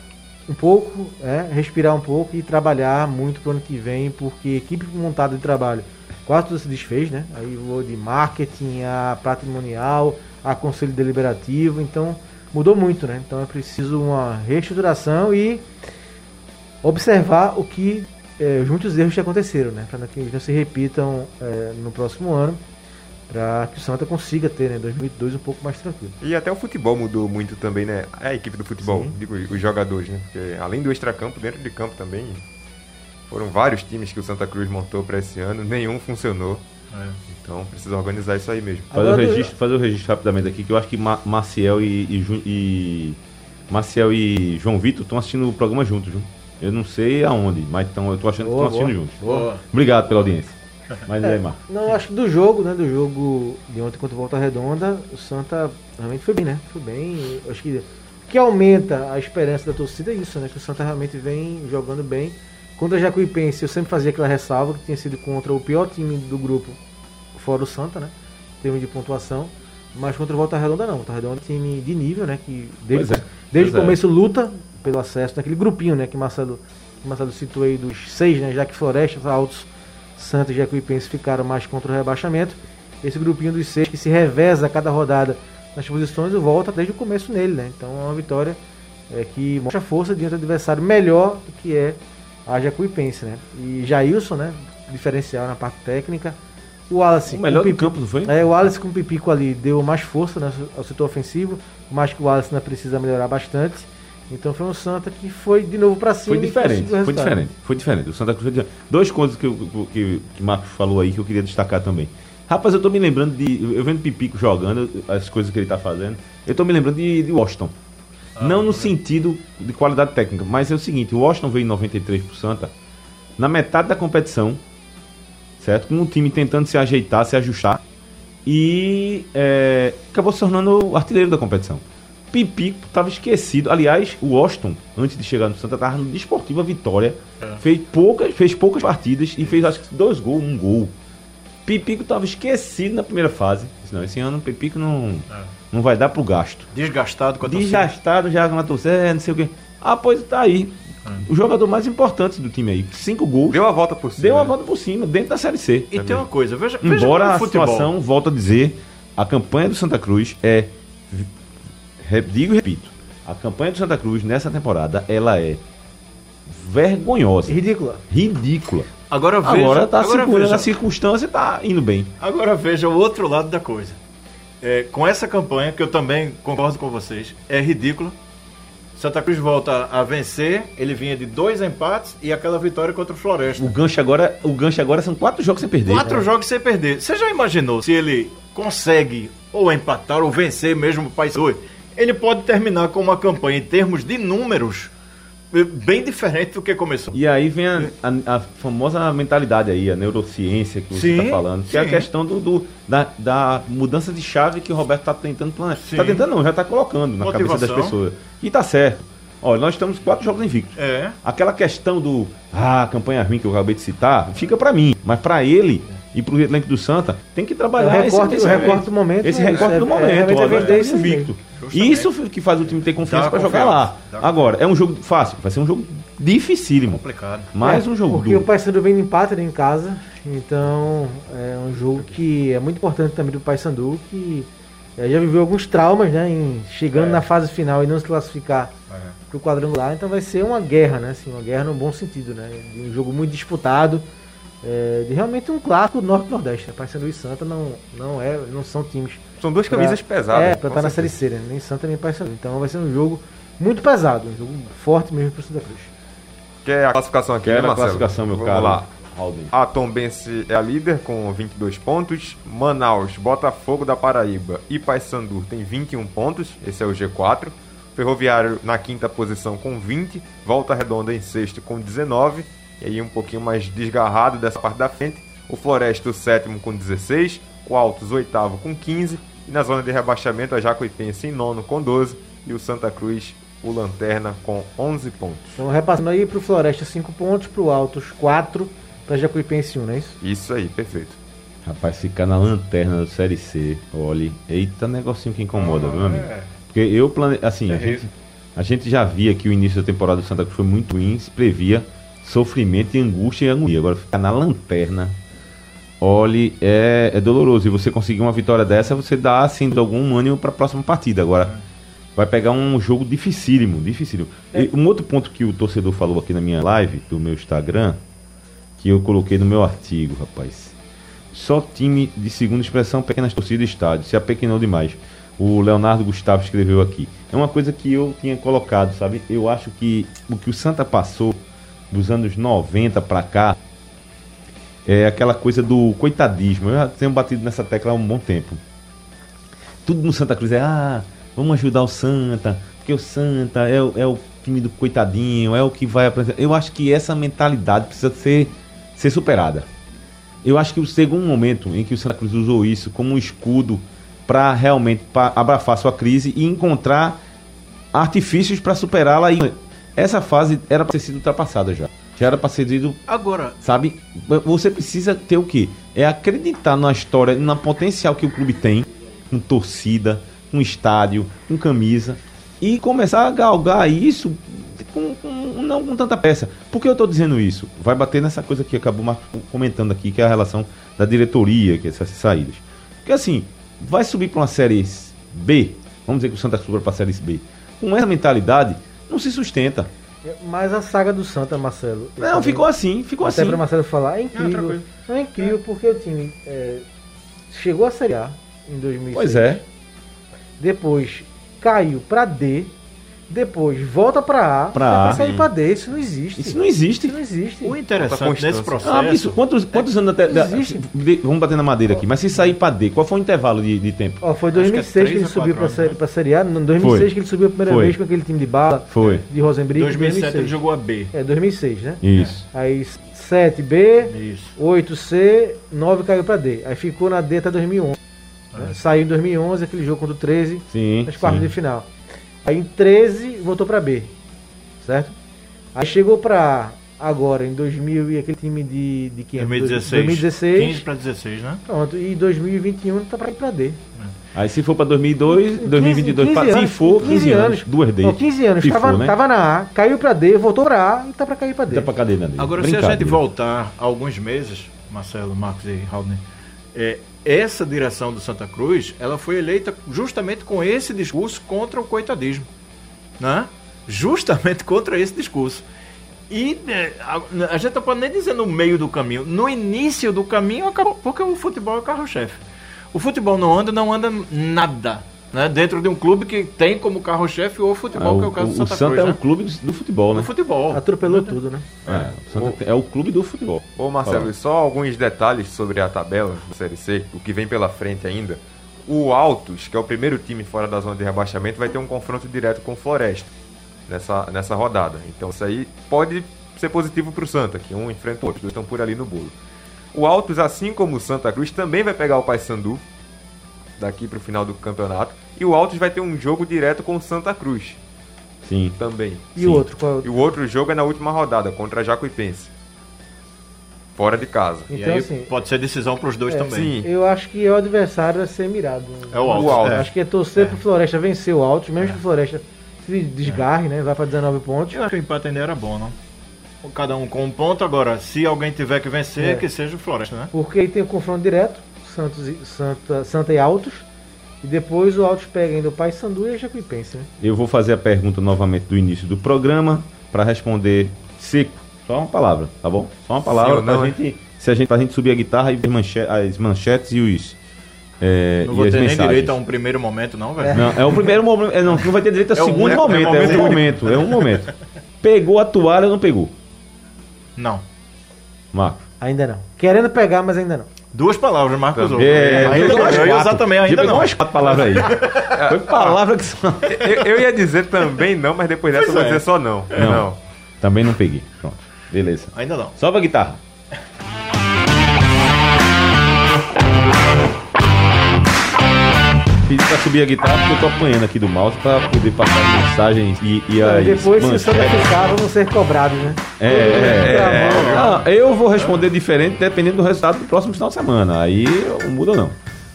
um pouco, é, respirar um pouco e trabalhar muito para o ano que vem, porque equipe montada de trabalho quase tudo se desfez, né? Aí vou de marketing, a patrimonial, a conselho deliberativo, então mudou muito, né? Então é preciso uma reestruturação e observar o que é, muitos erros que aconteceram, né? Para que não se repitam é, no próximo ano para que o Santa consiga ter, né, 2002 um pouco mais tranquilo. E até o futebol mudou muito também, né? A equipe do futebol, Sim. digo, os jogadores, né? Porque além do extracampo, dentro de campo também, foram vários times que o Santa Cruz montou para esse ano, nenhum funcionou. É. Então precisa organizar isso aí mesmo. Fazer o, registro, fazer o registro rapidamente aqui, que eu acho que Ma Maciel e, e, e Maciel e João Vitor estão assistindo o programa juntos, viu? Eu não sei aonde, mas tão, eu tô achando boa, que estão assistindo boa. juntos. Boa. Obrigado pela audiência. Mas é, aí, Marcos. Não, acho que do jogo, né? Do jogo de ontem contra o Volta Redonda, o Santa realmente foi bem, né? Foi bem. Acho que o que aumenta a esperança da torcida é isso, né? Que o Santa realmente vem jogando bem. Contra a Jacuipense, eu sempre fazia aquela ressalva que tinha sido contra o pior time do grupo, fora o Santa, né? Em termos de pontuação. Mas contra o Volta Redonda não. Volta Redonda é um time de nível, né? Que desde, é. desde o é. começo é. luta pelo acesso naquele grupinho, né? Que Marcelo, que Marcelo citou aí dos seis, né? Já que Florestas, Altos, Santa e Jacuipense ficaram mais contra o rebaixamento. Esse grupinho dos seis que se reveza a cada rodada nas posições e volta desde o começo nele, né? Então é uma vitória é, que mostra força diante do adversário melhor do que é a Jacuipense, né? E Jailson, né? Diferencial na parte técnica. O Wallace. O melhor do campo, não foi? É, o Wallace com o Pipico ali deu mais força né, ao setor ofensivo, mas que o Wallace ainda precisa melhorar bastante. Então foi um Santa que foi de novo para cima. Foi diferente, foi diferente, foi diferente. O Santa Cruz foi Dois coisas que, o que, que Marcos falou aí que eu queria destacar também. Rapaz, eu tô me lembrando de. Eu vendo Pipico jogando, as coisas que ele tá fazendo. Eu tô me lembrando de, de Washington. Ah, não no sentido de qualidade técnica, mas é o seguinte: o Washington veio em 93 pro Santa, na metade da competição, certo? Com o time tentando se ajeitar, se ajustar, e é, acabou se tornando o artilheiro da competição. Pipico estava esquecido. Aliás, o Washington, antes de chegar no Santa, estava no Desportiva Vitória. É. Fez, poucas, fez poucas partidas e fez acho que dois gols, um gol. Pipico estava esquecido na primeira fase. Não, esse ano o Pipico não. É não vai dar pro gasto. Desgastado com a torcida. Desgastado já com a torcida, não sei o quê. Ah, pois tá aí. O jogador mais importante do time aí. Cinco gols. Deu a volta por cima. Deu a volta por cima, dentro da Série C. E também. tem uma coisa, veja. Embora a situação, volto a dizer, a campanha do Santa Cruz é. Digo e repito. A campanha do Santa Cruz nessa temporada, ela é vergonhosa. Ridícula. Ridícula. Agora veja. Agora tá agora segurando veja, a circunstância e tá indo bem. Agora veja o outro lado da coisa é, com essa campanha, que eu também concordo com vocês, é ridículo. Santa Cruz volta a vencer, ele vinha de dois empates e aquela vitória contra o Floresta. O gancho agora, o gancho agora são quatro jogos sem perder. Quatro né? jogos sem perder. Você já imaginou se ele consegue ou empatar ou vencer mesmo o Paysandu? Ele pode terminar com uma campanha em termos de números bem diferente do que começou. E aí vem a, a, a famosa mentalidade aí, a neurociência que você está falando, que sim. é a questão do, do da, da, mudança de chave que o Roberto está tentando planejar. Está tentando não, já está colocando na Motivação. cabeça das pessoas. E está certo. Olha, nós estamos quatro jogos invictos. É. Aquela questão do ah, campanha ruim que eu acabei de citar, fica para mim, mas para ele e para o elenco do Santa, tem que trabalhar o recorte, esse, esse, o recorte do momento. Esse né? recorte é, do momento, é, é, olha, é invicto. Isso que faz o time ter confiança para jogar lá. Agora, é um jogo fácil, vai ser um jogo dificílimo. Complicado. Mais é, um jogo Porque duro. o Paysandu vem de empate em casa, então é um jogo que é muito importante também do Paysandu, que é, já viveu alguns traumas, né, em chegando é. na fase final e não se classificar é. para o quadrangular, então vai ser uma guerra, né, assim, uma guerra no bom sentido, né, um jogo muito disputado, é, de realmente um clássico Norte-Nordeste. Paysandu e Santa não, não, é, não são times. São duas camisas pra, pesadas. É, para estar na Série C, né? nem Santa nem Paysandu. Então vai ser um jogo muito pesado, um jogo forte mesmo para o Santa Cruz. Quer a classificação aqui, Quer né, a classificação, meu Vamos caro. lá. A Tombense é a líder com 22 pontos. Manaus, Botafogo da Paraíba e Paysandu tem 21 pontos. Esse é o G4. Ferroviário na quinta posição com 20. Volta Redonda em sexto com 19 e aí um pouquinho mais desgarrado dessa parte da frente. O Floresta, o sétimo, com 16. o Altos oitavo com 15 e na zona de rebaixamento a Jacuipense em nono com 12 e o Santa Cruz, o Lanterna, com 11 pontos. Então, repassando aí pro Floresta 5 pontos, pro Altos 4, pra Jacuipense 1, não é isso? Isso aí, perfeito. Rapaz, ficar na lanterna do Série C, olhe, eita negocinho que incomoda, viu, amigo? Porque eu plane... assim, a gente, a gente já via que o início da temporada do Santa Cruz foi muito ruim, se previa sofrimento e angústia e agonia. Agora ficar na lanterna, olhe, é, é doloroso. E você conseguir uma vitória dessa, você dá, assim, de algum ânimo para a próxima partida. Agora, vai pegar um jogo dificílimo, dificílimo. E um outro ponto que o torcedor falou aqui na minha live, do meu Instagram, que eu coloquei no meu artigo, rapaz. Só time de segunda expressão, pequenas torcidas estádio. Se apequenou demais. O Leonardo Gustavo escreveu aqui. É uma coisa que eu tinha colocado, sabe? Eu acho que o que o Santa passou dos anos 90 pra cá é aquela coisa do coitadismo. Eu já tenho batido nessa tecla há um bom tempo. Tudo no Santa Cruz é, ah, vamos ajudar o Santa, porque o Santa é, o- é o time do coitadinho, é o que vai apresentar. Eu acho que essa mentalidade precisa ser, ser superada. Eu acho que o segundo momento em que o Santa Cruz usou isso como um escudo para realmente pra abrafar sua crise e encontrar artifícios para superá-la. Essa fase era para ter sido ultrapassada já. Já era para ser sido, Agora, sabe? Você precisa ter o quê? É acreditar na história, na potencial que o clube tem, com torcida, com estádio, com camisa e começar a galgar isso com, com- não com tanta peça. Por que eu estou dizendo isso? Vai bater nessa coisa que acabou comentando aqui, que é a relação da diretoria, que é essas saídas. Porque assim, vai subir para uma série B, vamos dizer que o Santa suba para a série B, com essa mentalidade, não se sustenta. Mas a saga do Santa, Marcelo. Não, também- ficou assim, ficou Até assim. para Marcelo falar, é Não, incrível. Não, é incrível porque o time é, chegou a Série A em 2006. Pois é. Depois caiu pra D. Depois volta pra A. A, pra sair pra D. Isso não existe. Isso não existe. Isso não existe. o interessante nesse É processo. absurdo. Quantos, quantos, quantos anos até. da- vamos bater na madeira aqui. Mas se sair pra D, qual foi o intervalo de, de tempo? Ó, foi Acho que é 2006 que, ele a subiu série, né? pra Série A. Em 2006 Foi. que ele subiu a primeira Foi. vez com aquele time de bala. Foi. De Rosenbrick. 2007 ele 2006. jogou a B. É, 2006, né? Isso. Aí 7B, Isso. 8C, 9 caiu pra D. Aí ficou na D até 2011. né? Saiu em 2011 aquele jogo contra o 13 Sim. nas quartas sim. de final. Aí em 13 voltou pra B, certo? Aí chegou pra A agora em 2000 e aquele time de, de quem? 2016. 2016. 15 para 16, né? Pronto, e 2021 tá pra ir pra D. Aí se for pra 2002, 15 2022, 15 se anos, for 15, 15 anos, anos. duas D. Não, 15 anos, Se tava, for, né? tava na A, caiu pra D, voltou pra A e tá pra cair pra D. Dá pra cadeira D. Agora, se a gente voltar alguns meses, Marcelo, Marcos e Raulney, é, essa direção do Santa Cruz, ela foi eleita justamente com esse discurso contra o coitadismo, né? Justamente *laughs* contra esse discurso. E é, a, a gente não pode nem dizer no meio do caminho. No início do caminho acabou, porque o futebol é o carro-chefe. O futebol não anda, não anda nada. Né? Dentro de um clube que tem como carro-chefe o Ah, futebol, que é o caso o, do o Santa, Santa Cruz. é né? um clube do futebol, né? Do futebol. Atropelou tudo, né? É, o Santa é o clube do futebol. Ô Marcelo, Fala. e só alguns detalhes sobre a tabela da Série C, o que vem pela frente ainda. O Altos, que é o primeiro time fora da zona de rebaixamento, vai ter um confronto direto com o Floresta nessa, nessa rodada. Então isso aí pode ser positivo para o Santa, que um enfrenta o outro, os dois estão por ali no bolo. O Altos, assim como o Santa Cruz, também vai pegar o Paysandu daqui para o final do campeonato. E o Altos vai ter um jogo direto com o Santa Cruz Sim. também. E Sim. o outro? Qual é o E o outro jogo é na última rodada, contra a Jacuipense. Fora de casa. E Então, aí assim, pode ser decisão para os dois É, também. Sim. eu acho que o adversário vai ser mirado. É o Altos. O Altos. é. Acho que é torcer pro Floresta vencer o Altos, mesmo que o Floresta se desgarre, né? Vai pra 19 pontos. Eu acho que o empate ainda era bom, não? Cada um com um ponto. Agora, se alguém tiver que vencer, É. que seja o Floresta, né? Porque aí tem o confronto direto, Santos e, Santa, Santa e Altos. E depois o Altos pega ainda o Paysandu e a Jacuipense, né? Eu vou fazer a pergunta novamente do início do programa para responder seco. Só uma palavra, tá bom? Só uma palavra pra hein? gente, se a gente, pra gente subir a guitarra e ver manche- as manchetes e os. é, Não vou ter nem mensagens. direito a um primeiro momento, não, velho. Não, é o primeiro momento. é, Não, não vai ter direito ao É um- segundo é- é momento. É, um momento. É um momento. Pegou a toalha ou não pegou? Não. Marco. Ainda não. Querendo pegar, mas ainda não. Duas palavras, Marcos. Também. É, ainda umas Eu quatro. exatamente, Já ainda pegou não. umas quatro palavras aí. *laughs* Foi palavra que só. eu, eu ia dizer também não, mas depois dessa eu vou é. dizer só não. Não. não. Também não peguei. Pronto. Beleza. Ainda não. Sobe a guitarra. Pedi pra subir a guitarra porque eu tô apanhando aqui do mouse pra poder passar as mensagens e, e as Depois, se o Santa manchetes. ficar, vamos ser cobrados, né? É, é, é. Não, eu vou responder diferente dependendo do resultado do próximo final de semana. Aí muda não.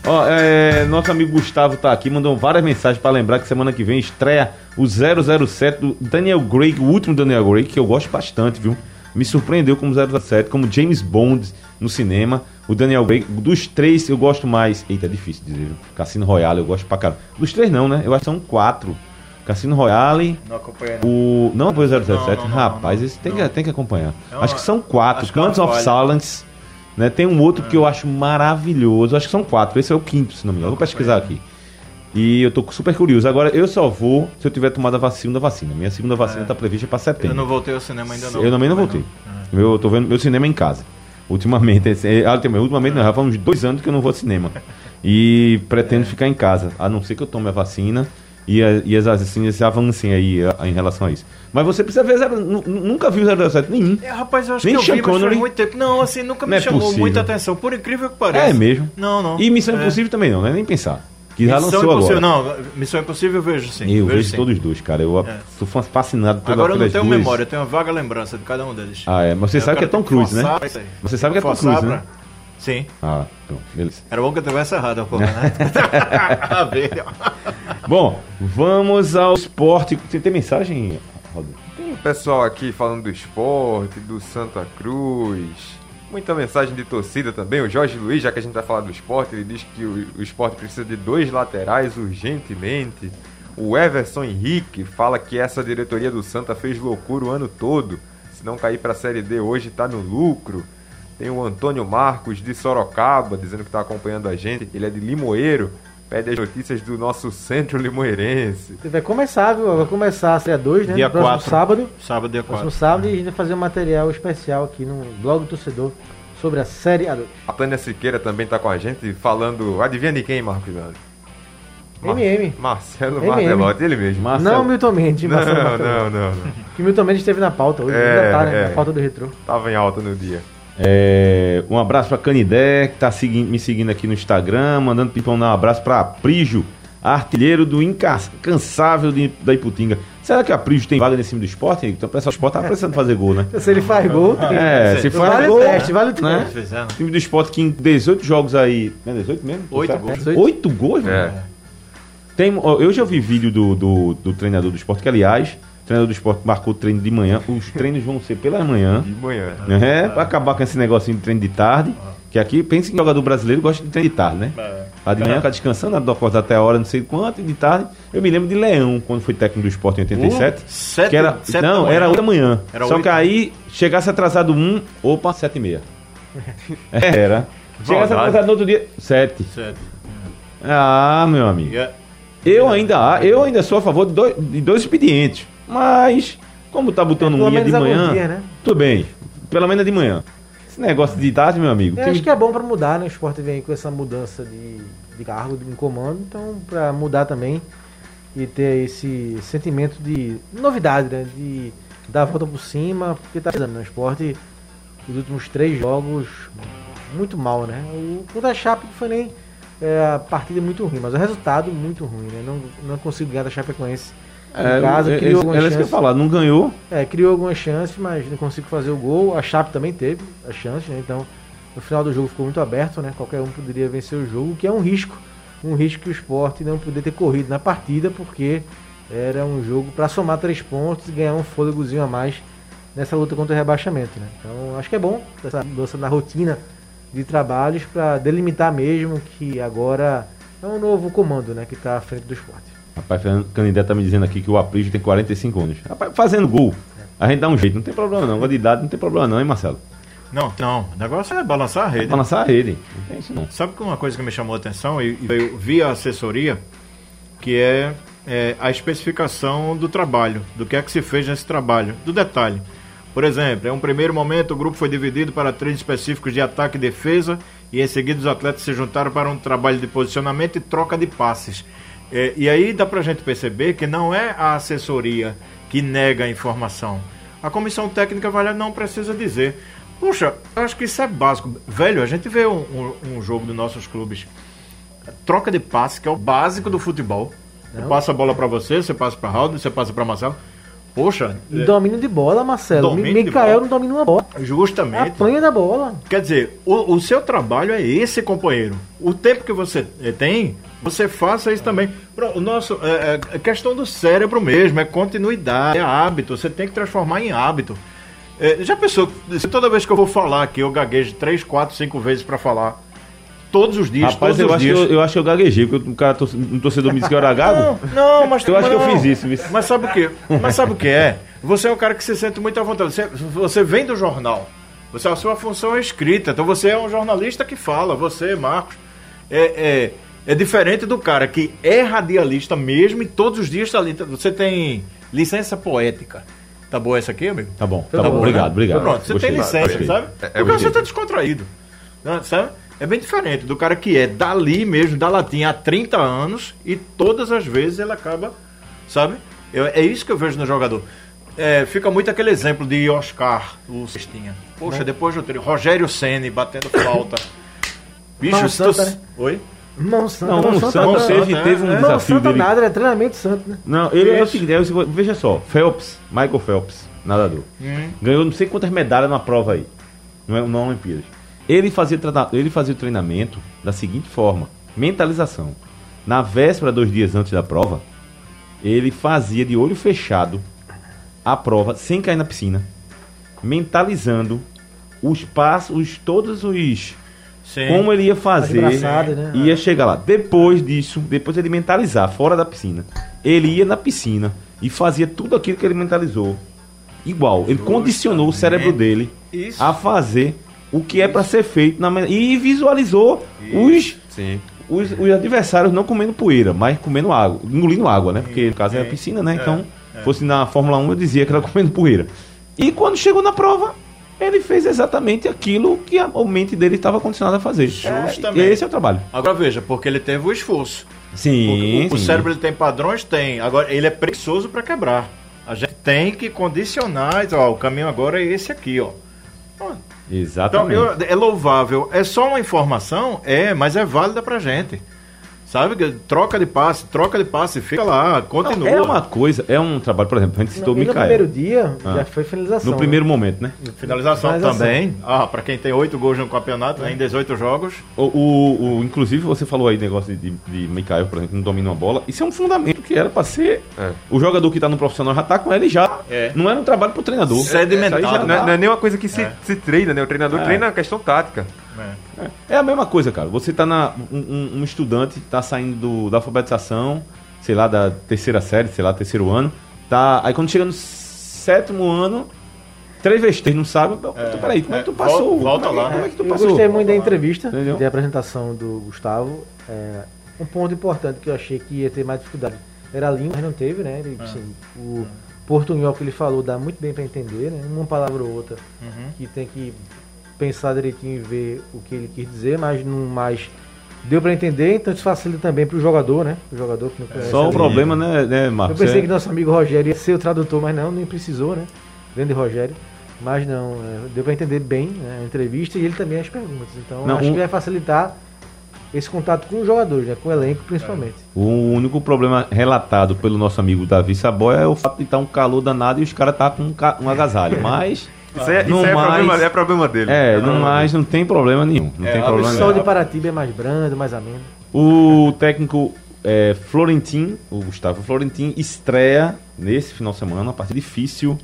Ó, é, nosso amigo Gustavo tá aqui, mandou várias mensagens pra lembrar que semana que vem estreia o 007 do Daniel Craig, o último Daniel Craig, que eu gosto bastante, viu? Me surpreendeu como 007, como James Bond no cinema. O Daniel Craig, dos três eu gosto mais. Eita, é difícil dizer? Cassino Royale eu gosto pra caramba. Dos três não, né? Eu acho que são quatro. Cassino Royale, Não acompanhei. não. o. Não o 007, Não, não, rapaz, esse tem. Que, tem que acompanhar. É acho que são quatro. que é of. Silence. Né? Tem um outro que eu acho maravilhoso. Acho que são quatro. Esse é o quinto, se não me engano. Vou pesquisar aqui. E eu tô super curioso. Agora, eu só vou se eu tiver tomado a vacina da vacina. Minha segunda vacina tá prevista pra Eu setembro. não voltei ao cinema ainda não. Eu também não voltei. Eu tô vendo meu cinema em casa. Ultimamente, esse- ah, tem- ultimamente não, já faz uns dois anos que eu não vou ao cinema. *laughs* E pretendo ficar em casa, a não ser que eu tome a vacina e, a- e as vacinas avancem aí a- em relação a isso. Mas você precisa ver, zero, nu- nunca viu 007 nenhum. É, rapaz, eu acho Nem que eu Sean vi, mas Connery. faz muito tempo. Não, assim, nunca me Não é chamou possível. muita atenção, por incrível que pareça. É mesmo. Não, não. E Missão É. Impossível também não, né? Nem pensar. Que já Missão lançou Impossível, agora. não. Missão Impossível eu vejo sim. Eu vejo sim. todos os dois, cara. Eu É. sou fa- fascinado pela- Agora eu não tenho duas. memória, eu tenho uma vaga lembrança de cada um deles. Ah, é. Mas você Eu sabe que é Tom Cruise, né? Você sabe que é Tom Cruise, né? Sim. Ah, pronto, beleza. Era bom que eu tivesse errado a porra, né? *laughs* A ver. Bom, vamos ao esporte. Tem, tem mensagem, Rodrigo? Tem o pessoal aqui falando do esporte, do Santa Cruz. Muita mensagem de torcida também. O Jorge Luiz, já que a gente vai falar do esporte, ele diz que o, o esporte precisa de dois laterais urgentemente. O Everson Henrique fala que essa diretoria do Santa fez loucura o ano todo. Se não cair para a Série D hoje, está no lucro. Tem o Antônio Marcos de Sorocaba, dizendo que está acompanhando a gente. Ele é de Limoeiro. Pede as notícias do nosso centro limoeirense. Vai começar, viu? Vai começar a Série 2, né? Dia no próximo 4. sábado. Sábado, dia 4. Próximo sábado e a gente vai fazer um material especial aqui no blog do torcedor sobre a Série A2. A Tânia Siqueira também tá com a gente falando. Adivinha de quem, Marcos Leandro? Mar- MM. Marcelo MM. Martelotti, ele mesmo. Marcelo. Não Milton Mendes, Não, Marcelo não, Martelotti. não, não. Que Milton Mendes esteve na pauta hoje, É, ainda tá, né? é. Na pauta do retrô. Tava em alta no dia. É, um abraço pra Canidé, que tá segui- me seguindo aqui no Instagram, mandando pipão dar um abraço pra Prijo, artilheiro do incansável de- da Iputinga. Será que a Prijo tem vaga nesse time do esporte? Então o pessoal do esporte tá precisando fazer gol, né? Se ele faz gol, tem. É, se faz vale gol, o teste, vale o né? teste. Fizeram. time do esporte que em 18 jogos aí. É 18 mesmo? Oito Certo? gols. Oito gols, mano? É. Tem, eu já vi vídeo do, do, do treinador do esporte, que aliás, o treinador do esporte marcou treino de manhã. Os treinos vão ser pela manhã. De manhã. É, pra acabar com esse negocinho de treino de tarde. Que aqui, pensa em jogador brasileiro gosta de treino de tarde, né? A de manhã fica descansando, a acordar até a hora, não sei quanto, e de tarde. Eu me lembro de Leão, quando foi técnico do esporte em 87. Uh, sete- que era, sete não, manhã. era 8 da manhã. Era Só oito. que aí, chegasse atrasado um, opa, 7 e meia. *laughs* É, Era. Chegasse atrasado no outro dia, 7. Certo. Ah, meu amigo. É- Eu ainda, eu ainda sou a favor de dois, de dois expedientes. Mas, como tá botando pelo unha de algum manhã, dia, né? tudo bem. Pelo menos é de manhã. Esse negócio de tarde, meu amigo. Eu time- acho que é bom pra mudar, né? O esporte vem com essa mudança de, de cargo, de comando, então pra mudar também e ter esse sentimento de novidade, né? De dar a volta por cima, porque tá precisando, né? O esporte, os últimos três jogos, muito mal, né? O contra a Chape foi nem é, a partida muito ruim, mas o resultado muito ruim, né? Não, não consigo ganhar da Chapecoense É, casa, é, criou é, algumas chances. falar, não ganhou. É, criou algumas chances, mas não consigo fazer o gol. A Chape também teve as chances, né? Então, no final do jogo ficou muito aberto, né? Qualquer um poderia vencer o jogo, que é um risco. Um risco que o esporte não poder ter corrido na partida, porque era um jogo para somar três pontos e ganhar um fôlegozinho a mais nessa luta contra o rebaixamento, né? Então, acho que é bom essa mudança na rotina de trabalhos para delimitar mesmo que agora é um novo comando, né? Que está à frente do esporte. Rapaz, Fernando Canindé tá me dizendo aqui que o Aprígio tem 45 anos. Rapaz, fazendo gol, a gente dá um jeito, não tem problema não. Agora de idade não tem problema não, hein, Marcelo? Não, não. O negócio é balançar a rede. Pra lançar a rede. Não tem isso não. Sabe uma coisa que me chamou a atenção e e veio via assessoria, que é, é, a especificação do trabalho, do que é que se fez nesse trabalho, do detalhe. Por exemplo, em um primeiro momento o grupo foi dividido para treinos específicos de ataque e defesa e em seguida os atletas se juntaram para um trabalho de posicionamento e troca de passes. É, e aí dá pra gente perceber que não é a assessoria que nega a informação. A comissão técnica vai lá, não precisa dizer. Puxa, eu acho que isso é básico. Velho, a gente vê um, um- um jogo dos nossos clubes troca de passe, que é o básico do futebol. Eu passo a bola pra você, você passa pra Raul, você passa pra Marcelo. Poxa, E domínio de bola, Marcelo. Domínio Mi- de Mikael bola. não domina uma bola. justamente. Apanha da bola. Quer dizer, o, o seu trabalho é esse, companheiro. O tempo que você eh, tem, você faça isso também. Pronto, o nosso é, é questão do cérebro mesmo, é continuidade, é hábito. Você tem que transformar em hábito. Eh, já pensou, se toda vez que eu vou falar aqui, eu gaguejo três, quatro, cinco vezes pra falar, todos os dias, Rapaz, todos eu os acho, que dias. eu, eu acho que eu gaguejei, porque um, cara, um torcedor me disse que eu era gago. Não, não, mas *laughs* Eu acho que eu não. fiz isso, viu? Mas sabe o que? Mas sabe o que é? Você é um cara que se sente muito à vontade. Você, você vem do jornal. Você, a sua função é escrita. Então você é um jornalista que fala. Você, Marcos, é, é, é diferente do cara que é radialista mesmo e todos os dias está ali. Você tem licença poética. Tá boa essa aqui, amigo? Tá bom, tá, Tá bom, bom, obrigado, né? obrigado. Pronto, você Gostei. tem licença, Gostei. sabe? É- é Porque você tá descontraído. né, Sabe? É bem diferente do cara que é dali mesmo, da latinha há 30 anos e todas as vezes ele acaba, sabe? Eu- é isso que eu vejo no jogador. É, fica muito aquele exemplo de Oscar, o Cestinha. Poxa, depois do treino, Rogério Ceni batendo flauta. *coughs* Bicho, se tu- Santa, né? Oi? Mão Santa. Não, Mão o Santa. Mão teve, né? teve um É. desafio Santa dele. nada, é treinamento santo, né? Não, ele é o seguinte, é seguinte, veja só, Phelps, Michael Phelps, nadador, Hum. ganhou não sei quantas medalhas numa prova aí, não é não Olimpíadas. Ele fazia, ele fazia o treinamento da seguinte forma, mentalização. Na véspera, dois dias antes da prova, ele fazia de olho fechado a prova sem cair na piscina, mentalizando os passos, os- todos os Sim. como ele ia fazer, As braçadas, né? ia chegar lá. Depois disso, depois ele mentalizar fora da piscina, ele ia na piscina e fazia tudo aquilo que ele mentalizou. Igual, ele condicionou o cérebro dele Isso. a fazer o que é para ser feito na e visualizou os, Sim. os, os adversários não comendo poeira, mas comendo água, engolindo água, né? Porque no caso é a piscina, né? Então, fosse na Fórmula 1 eu dizia que era *laughs* comendo poeira. E quando chegou na prova, ele fez exatamente aquilo que a, mente dele estava condicionada a fazer. Justamente. É, esse é o trabalho. Agora veja, porque ele teve o esforço. Sim, O, o sim. cérebro ele tem padrões? Tem. Agora, ele é preguiçoso para quebrar. A gente tem que condicionar. Ó, o caminho agora é esse aqui, ó. Ó, Então, Exatamente. eu- é louvável. É só uma informação? É, mas é válida pra gente. Sabe? Troca de passe, troca de passe, fica lá, Não, continua. é uma coisa, é um trabalho, por exemplo, a gente citou o E no primeiro dia, Ah. já foi finalização. No primeiro momento, né? Finalização Finalização. também. Ah, pra quem tem oito gols no campeonato, né, em 18 jogos. O, o- o- inclusive, você falou aí negócio de, de Mikael, por exemplo, não domina uma bola. Isso é um fundamento que era pra ser. É. O jogador que tá no profissional já tá com ele já. É. Não era um trabalho pro treinador. Sedimentado. Aí já Não é, tá- não é nem uma coisa que se, se treina, né? O treinador É. treina a questão tática. Né. É a mesma coisa, cara. Você tá na. Um, um- estudante tá saindo do- da alfabetização, sei lá, da terceira série, sei lá, terceiro ano. Tá. Aí quando chega no sétimo ano, três vezes três não sabe. pô, peraí, como é que tu é, passou? volta como, é, lá. que- como é que tu Eu passou? gostei muito da entrevista, Entendeu? da apresentação do Gustavo. É, um ponto importante que eu achei que ia ter mais dificuldade era a língua, mas não teve, né? Ele, assim, o portunhol que ele falou dá muito bem para entender, né? Uma palavra ou outra que tem que pensar direitinho e ver o que ele quis dizer, mas não mais deu para entender, então isso facilita também para o jogador, né? O jogador que não conhece. Só o problema, né, né Eu Marcos? pensei É- que nosso amigo Rogério ia ser o tradutor, mas não, nem precisou, né? Grande Rogério. Mas não, é, deu para entender bem né, a entrevista e ele também as perguntas. Então Não, acho um- que vai facilitar esse contato com os jogadores, né? Com o elenco principalmente. O único problema relatado pelo nosso amigo Davi Saboia é o fato de estar um calor danado e os caras tá com um, ca- um agasalho. *laughs* Mas. Isso, é, isso é, mais- problema, é problema dele. É, no mais não tem problema nenhum. Não É, tem a problema O sol nenhum. de Paratiba é mais brando, mais ameno. O técnico é, Florentin, o Gustavo Florentin, estreia nesse final de semana uma partida difícil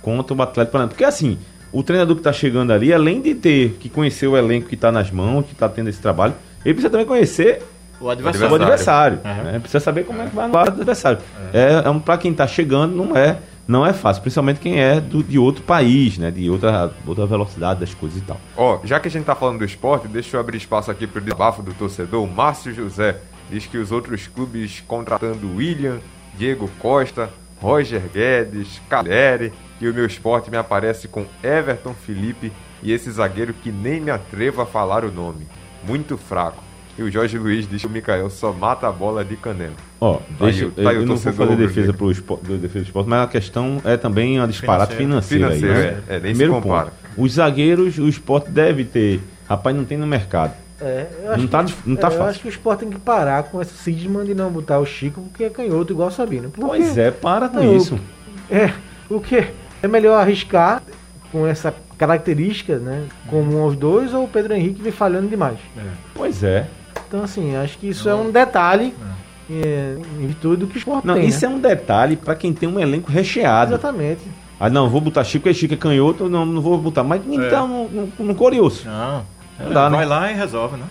contra o Atlético Paranaense. Porque assim, o treinador que está chegando ali, além de ter que conhecer o elenco que está nas mãos, que está tendo esse trabalho, ele precisa também conhecer O o adversário. adversário. Uhum. né? Precisa saber como é que vai no lado do adversário. É, é um, para quem está chegando, não é, não é fácil, principalmente quem é do- de outro país, né? De outra, outra velocidade das coisas e tal. Ó, já que a gente tá falando do esporte, deixa eu abrir espaço aqui pro desabafo do torcedor. O Márcio José diz que os outros clubes contratando William, Diego Costa, Roger Guedes, Caleri e o meu esporte me aparece com Everton Felipe e esse zagueiro que nem me atrevo a falar o nome. Muito fraco. E o Jorge Luiz diz que o Mikael só mata a bola de canela. Ó, Tá aí deixa, tá aí o eu não vou fazer defesa pro esporte, do defesa do esporte, mas a questão é também uma disparate financeira. Financeiro, aí, é, né? é, nem se Primeiro compara. ponto. Os zagueiros, o esporte deve ter. Rapaz, não tem no mercado. É, eu acho Não tá que, não tá é, Eu fácil. acho que o Sport tem que parar com esse cisma de não botar o Chico, porque é canhoto igual o Sabino. Porque- Pois é, para com Não, isso. É, o que? É melhor arriscar com essa característica, né? Como os dois, ou o Pedro Henrique vem falhando demais. Pois é. Então, assim, acho que isso é um detalhe é, em virtude do que o Sport Não, tem. isso né? é um detalhe pra quem tem um elenco recheado. Exatamente. Ah, não, vou botar Chico, porque Chico é canhoto, não, não vou botar. Mas então, no, no, no Coriúcio. Não. Não dá, né? Vai lá e resolve, né?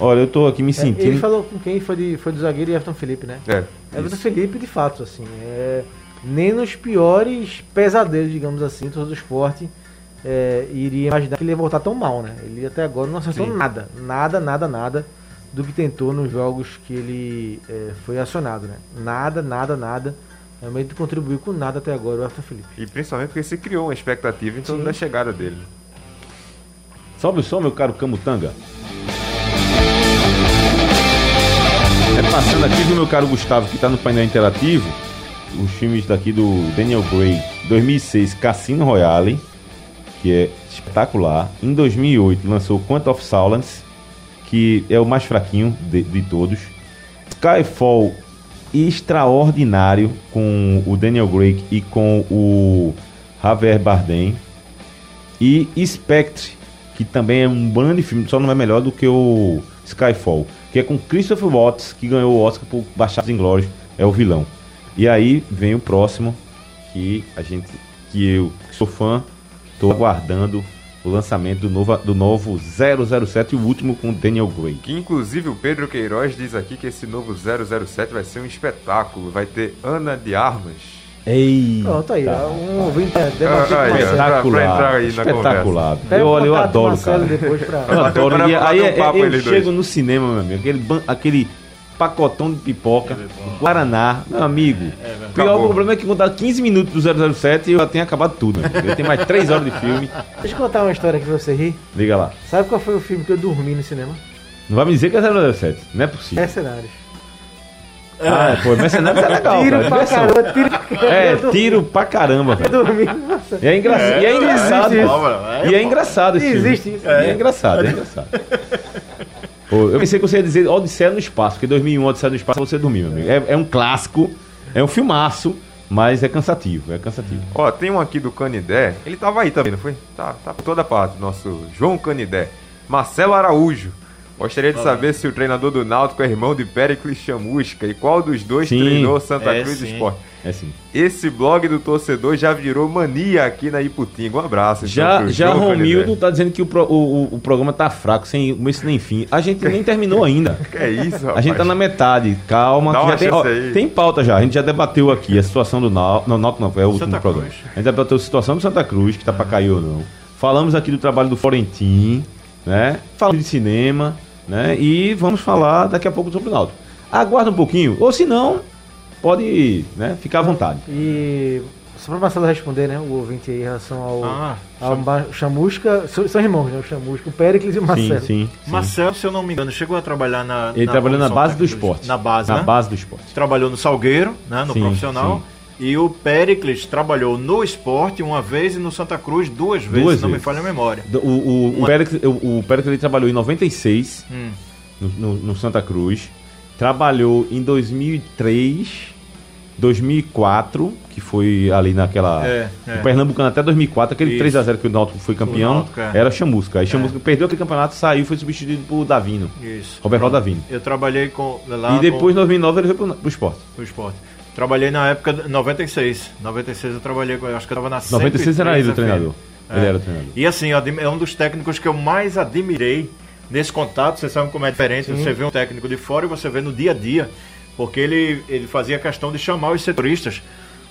Olha, eu tô aqui me É, sentindo. ele falou com quem foi, de, foi do zagueiro e Everton Felipe, né? É. Everton Felipe, de fato, assim, é, nem nos piores pesadelos, digamos assim, do esporte, é, iria imaginar que ele ia voltar tão mal, né? Ele até agora não acertou nada, nada, nada, nada do que tentou nos jogos que ele é, foi acionado, né? Nada, nada, nada. Realmente contribuiu com nada até agora o Everton Felipe. E principalmente porque se criou uma expectativa em torno da chegada dele. Sobe o som, meu caro Camutanga. É passando aqui, viu, meu caro Gustavo, que tá no painel interativo, os filmes daqui do Daniel Gray, 2006, Cassino Royale, que é espetacular. Em 2008, lançou Quantum of Silence, que é o mais fraquinho de, de todos. Skyfall, extraordinário, com o Daniel Gray e com o Javier Bardem. E Spectre, que também é um grande filme, só não é melhor do que o Skyfall, que é com Christopher Watts, que ganhou o Oscar por Bastardos Inglórios, é o vilão. E aí vem o próximo, que a gente, que eu que sou fã, tô aguardando o lançamento do novo, do novo 007, o último com Daniel Gray. Que inclusive o Pedro Queiroz diz aqui que esse novo 007 vai ser um espetáculo. Vai ter Ana de Armas. Ei! Pronto, aí, um ouvinte é, debater com o aí, Marcelo. Pra entrar Espetacular, aí na espetacular. Eu, olha, eu adoro, Marcelo cara. pra... Eu adoro. E aí um é- papo eu eles chego no cinema, meu amigo, aquele, ban- aquele pacotão de pipoca, Guaraná, meu amigo. o pior Acabou. problema é que quando dá 15 minutos do 007 eu já tenho acabado tudo. amigo. Eu tenho mais 3 horas de filme. Deixa eu contar uma história aqui pra você rir. Liga lá. Sabe qual foi o filme que eu dormi no cinema? Não vai me dizer que é 007. Não é possível. Mercenários. Ah, pô, Mercenários é legal, Tiro cara. pra caramba, tiro pra caramba. É, tiro pra caramba, velho. Eu dormi. Nossa. E é, engra... e é engraçado. pô. E é engraçado esse filme. Existe isso. E é engraçado, é engraçado. Eu pensei que você ia dizer Odisseia no Espaço, porque 2001 Odisseia no Espaço você dormiu, meu amigo. É, é um clássico, é um filmaço, mas é cansativo, é cansativo. Ó, tem um aqui do Canidé. Ele tava aí também, não foi? Tá, tá por toda parte. Nosso João Canidé. Marcelo Araújo. Gostaria de saber se o treinador do Náutico é irmão de Pericles Chamusca e qual dos dois Sim. treinou Santa É, Cruz sim. Esporte. É assim. Esse blog do torcedor já virou mania aqui na Iputinga. Um abraço. então, Já, pro já João Romildo tá dizendo que o, pro- o, o, o programa tá fraco, sem começo nem fim. A gente nem terminou ainda. *laughs* Que é isso, rapaz? A gente tá na metade, calma. Dá que já tem, ó, tem pauta já, a gente já debateu aqui a situação do Náutico. Não, Náutico não, é o último Santa programa. Cruz. A gente debateu a situação do Santa Cruz, que tá pra cair ou não. Falamos aqui do trabalho do Florentin, né? Falamos de cinema, né? E vamos falar daqui a pouco sobre o Náutico. Aguarda um pouquinho, ou se não, pode né, ficar à vontade. E só pra Marcelo responder, né? O ouvinte aí em relação ao, Ah, ao Chamusca. São, são irmãos, né? O Chamusca, o Péricles e o Marcelo. Sim, sim. sim. Marcelo, se eu não me engano, chegou a trabalhar na. Ele trabalhou na base do esporte. Na base, Na né? base do esporte. Trabalhou no Salgueiro, né? No Sim, profissional. E o Pericles trabalhou no esporte uma vez e no Santa Cruz duas vezes, Duas não me falha a memória. O, o, o, Uma- o, o Péricles, ele trabalhou em 96 Hum. no, no- no Santa Cruz. Trabalhou em 2003, 2004, que foi ali naquela. É, é. O Pernambucano até 2004, aquele Isso. 3x0 que o Náutico foi campeão, O Náutico, é. era Chamusca. Aí Chamusca perdeu aquele campeonato, saiu foi substituído por Davino. Isso. Roberto Davino. Eu trabalhei com. Lá e depois, em com, 2009, ele foi pro, pro esporte. no esporte. Trabalhei na época de 96. 96 eu trabalhei com. eu Acho que eu tava na 96 era 103 ele o treinador. Ele É. era o treinador. E assim, é um dos técnicos que eu mais admirei nesse contato. Você sabe como é diferente. Você vê um técnico de fora e você vê no dia a dia. Porque ele, ele fazia questão de chamar os setoristas.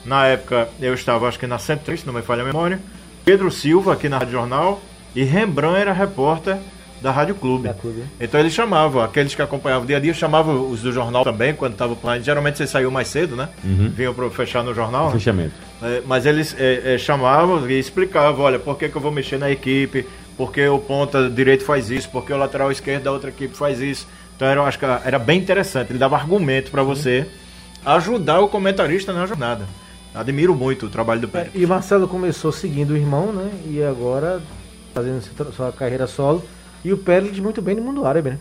Na época, eu estava, acho que na 103, se não me falha a memória. Pedro Silva, aqui na Rádio Jornal. E Rembrandt era repórter da Rádio Clube. Da Clube. Então ele chamava, aqueles que acompanhavam o dia a dia, chamava os do jornal também, quando estava plano. Geralmente você saiu mais cedo, né? Vinham para fechar no jornal. né? Fechamento. É, mas eles é, é, chamavam e explicavam, olha, por que, que eu vou mexer na equipe, porque o ponta direito faz isso, porque o lateral esquerdo da outra equipe faz isso. Então era, eu acho que era bem interessante, ele dava argumento para você ajudar o comentarista na jornada. Admiro muito o trabalho do Pérez. E Marcelo começou seguindo o irmão, né? E agora fazendo sua carreira solo. E o Pérez muito bem no mundo árabe, né?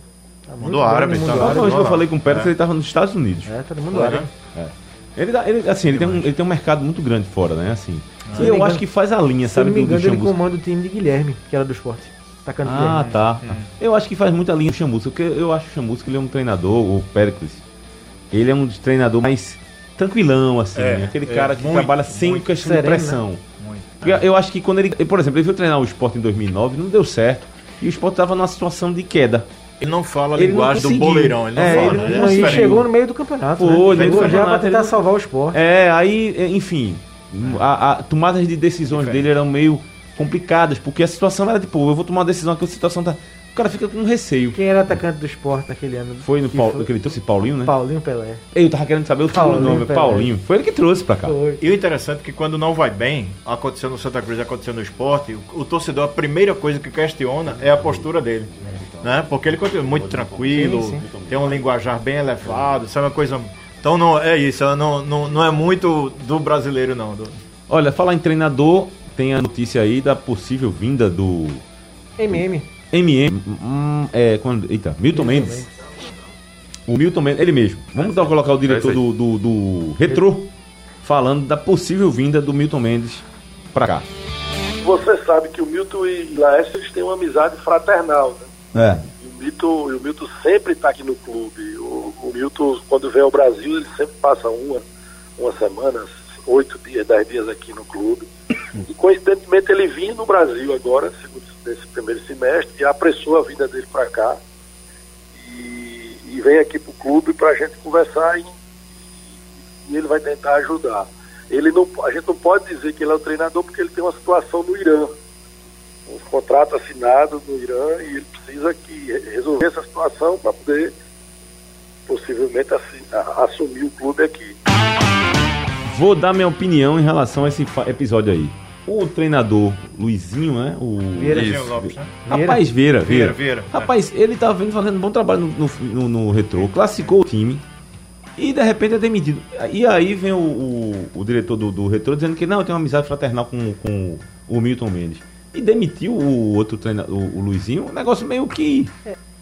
Tá Mundo árabe, no mundo última vez que eu falei com o Pérez, ele estava nos Estados Unidos. É, tá no mundo Foi, árabe. né? Ele, dá- ele- assim, ele tem, um, ele tem um mercado muito grande fora, né? Assim. Se E não eu acho que faz a linha, Se eu sabe, não me engano, ele comanda o time de Guilherme, que era do esporte. Atacante Ah, Guilherme. tá. Eu acho que faz muita linha o Chamusca, porque eu acho o Chamusca ele é um treinador, o Pericles, ele é um treinador mais tranquilão, assim, É, né? aquele é, cara que muito, trabalha sem muito questão sereno, de pressão. Muito. Porque Eu acho que quando ele, por exemplo, ele veio treinar o esporte em 2009, não deu certo, e o esporte estava numa situação de queda. Ele não fala a Ele linguagem do boleirão, ele não É, fala. ele né? não- Não, e diferente. chegou no meio do campeonato. Foi, né? Chegou já pra tentar ele- salvar o esporte. É, aí, é, enfim, a, a tomadas de decisões Diferente. dele eram meio complicadas, porque a situação era tipo, eu vou tomar uma decisão aqui, a situação tá. O cara fica com receio. Quem era atacante do esporte naquele ano? Foi no Paulo, que ele trouxe Paulinho, né? Paulinho Pelé. Eu tava querendo saber o Paulinho, nome, Pelé. Paulinho. Foi ele que trouxe pra cá. Foi. E o interessante é que quando não vai bem, aconteceu no Santa Cruz, aconteceu no esporte, o, o torcedor, a primeira coisa que questiona é a postura dele. Né? Porque ele continua muito tranquilo, Sim, tem um linguajar bem elevado, sabe uma coisa. Então não é isso, não, não, não é muito do brasileiro, não. do- Olha, falar em treinador, tem a notícia aí da possível vinda do MM. MM. hum, é, quando, eita, Milton Mendes. O Milton Mendes, ele mesmo. Vamos dar, colocar o diretor É do, do, do Retrô falando da possível vinda do Milton Mendes pra cá. Você sabe que o Milton e Laércio eles têm uma amizade fraternal, né? É. E o Milton, e o Milton sempre está aqui no clube. O, o Milton, quando vem ao Brasil, ele sempre passa uma, uma semana, oito dias, dez dias aqui no clube. E coincidentemente ele vinha no Brasil agora, nesse primeiro semestre, e apressou a vinda dele para cá. E, e vem aqui para o clube para a gente conversar e, e ele vai tentar ajudar. Ele não, a gente não pode dizer que ele é o treinador porque ele tem uma situação no Irã um contrato assinado no Irã e ele precisa que re- resolver essa situação para poder possivelmente assumir o clube aqui. Vou dar minha opinião em relação a esse episódio aí. O treinador Luizinho, né? O Vieira. Isso. Lopes, né? Rapaz, Vieira, Vieira. Vieira, Vieira, Rapaz, ele tá vendo fazendo um bom trabalho no, no, no, no retrô, classificou o time e de repente é demitido. E aí vem o, o, o diretor do, do retrô dizendo que não, eu tenho uma amizade fraternal com, com o Milton Mendes. E demitiu o outro treinador, o, o Luizinho, um negócio meio que.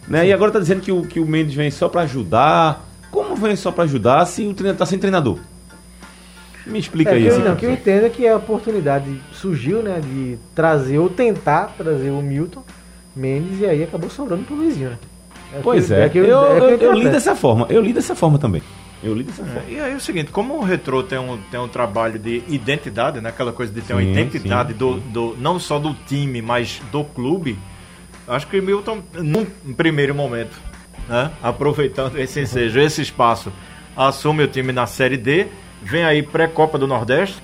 Né? E agora tá dizendo que o, que o Mendes vem só pra ajudar. Como vem só pra ajudar se o treinador tá sem treinador? Me explica É, que isso. eu, não, que eu entendo é que a oportunidade surgiu, né, de trazer ou tentar trazer o Milton Mendes e aí acabou sobrando pro Luizinho, né? É Pois que- é, que eu, eu, é que eu li dessa forma. Eu li dessa forma também. Eu li dessa forma. E aí é o seguinte, como o retrô tem um, tem um trabalho de identidade, né? Aquela coisa de ter uma Sim, identidade sim, do, sim. do não só do time, mas do clube, acho que o Milton, num primeiro momento, né? Aproveitando esse ensejo, esse espaço, assume o time na Série D, vem aí pré-Copa do Nordeste.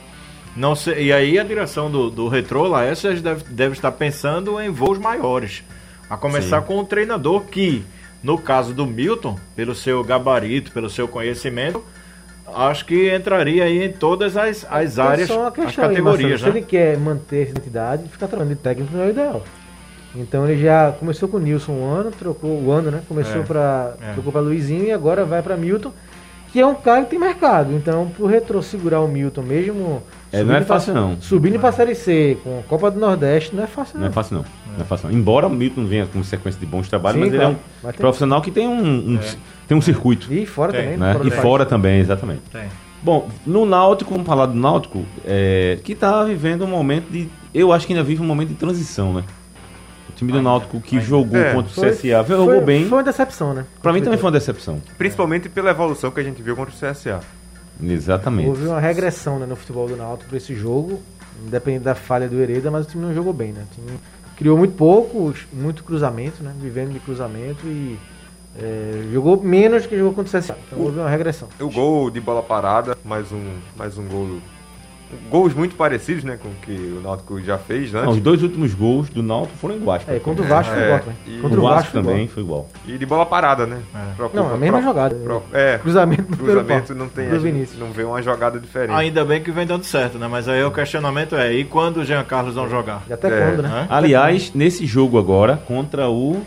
Não sei, e aí a direção do, do Retrô, Laércio, deve, deve estar pensando em voos maiores. A começar Sim. com o treinador que, no caso do Milton, pelo seu gabarito, pelo seu conhecimento, acho que entraria aí em todas as, as É áreas, só uma as questão aí, categorias, Marcelo, né? Se ele quer manter essa identidade, ficar trabalhando de técnico não é o ideal. Então ele já começou com o Nilson um ano, trocou o ano, né? Começou É, para é. trocou para Luizinho e agora vai para Milton, que é um cara que tem mercado. Então, pro retro segurar o Milton mesmo, É, não é subindo pra- fácil, não. Subindo para Série C, com a Copa do Nordeste, não é fácil Não não. é fácil não. Não é fácil não. Embora o Milton venha com sequência de bons trabalhos, Sim, mas ele é claro. um profissional que tem um, um- tem um circuito. E fora Tem, também, né? do E fora também, exatamente. Tem. Bom, no Náutico, vamos falar do Náutico, é, que está vivendo um momento de. Eu acho que ainda vive um momento de transição, né? O time do Náutico que jogou É, contra o Foi- CSA jogou foi- bem. Foi uma decepção, né? Pra mim também foi uma decepção. Principalmente pela evolução que a gente viu contra o CSA. Exatamente. Houve uma regressão né, no futebol do Náutico para esse jogo, independente da falha do Hereda, mas o time não jogou bem, né? O time criou muito pouco, muito cruzamento, né? Vivendo de cruzamento e é, jogou menos do que jogou contra o CSA. Então houve uma regressão. O gol de bola parada, mais um, mais um gol. Gols muito parecidos, né, com o que o Náutico já fez Não, antes. os dois últimos gols do Náutico foram iguais. É, contra o Vasco foi É, igual também. e Contra o o Vasco Vasco foi também foi igual. E de bola parada, né? É. Preocupa- Não, a mesma pro- jogada. pro- é, Cruzamento cruzamento não tem, não vê uma jogada diferente. Ainda bem que vem dando certo, né? Mas aí o questionamento é, e quando o Jean Carlos vão jogar? E até É. quando, né? Aliás, nesse jogo agora, contra o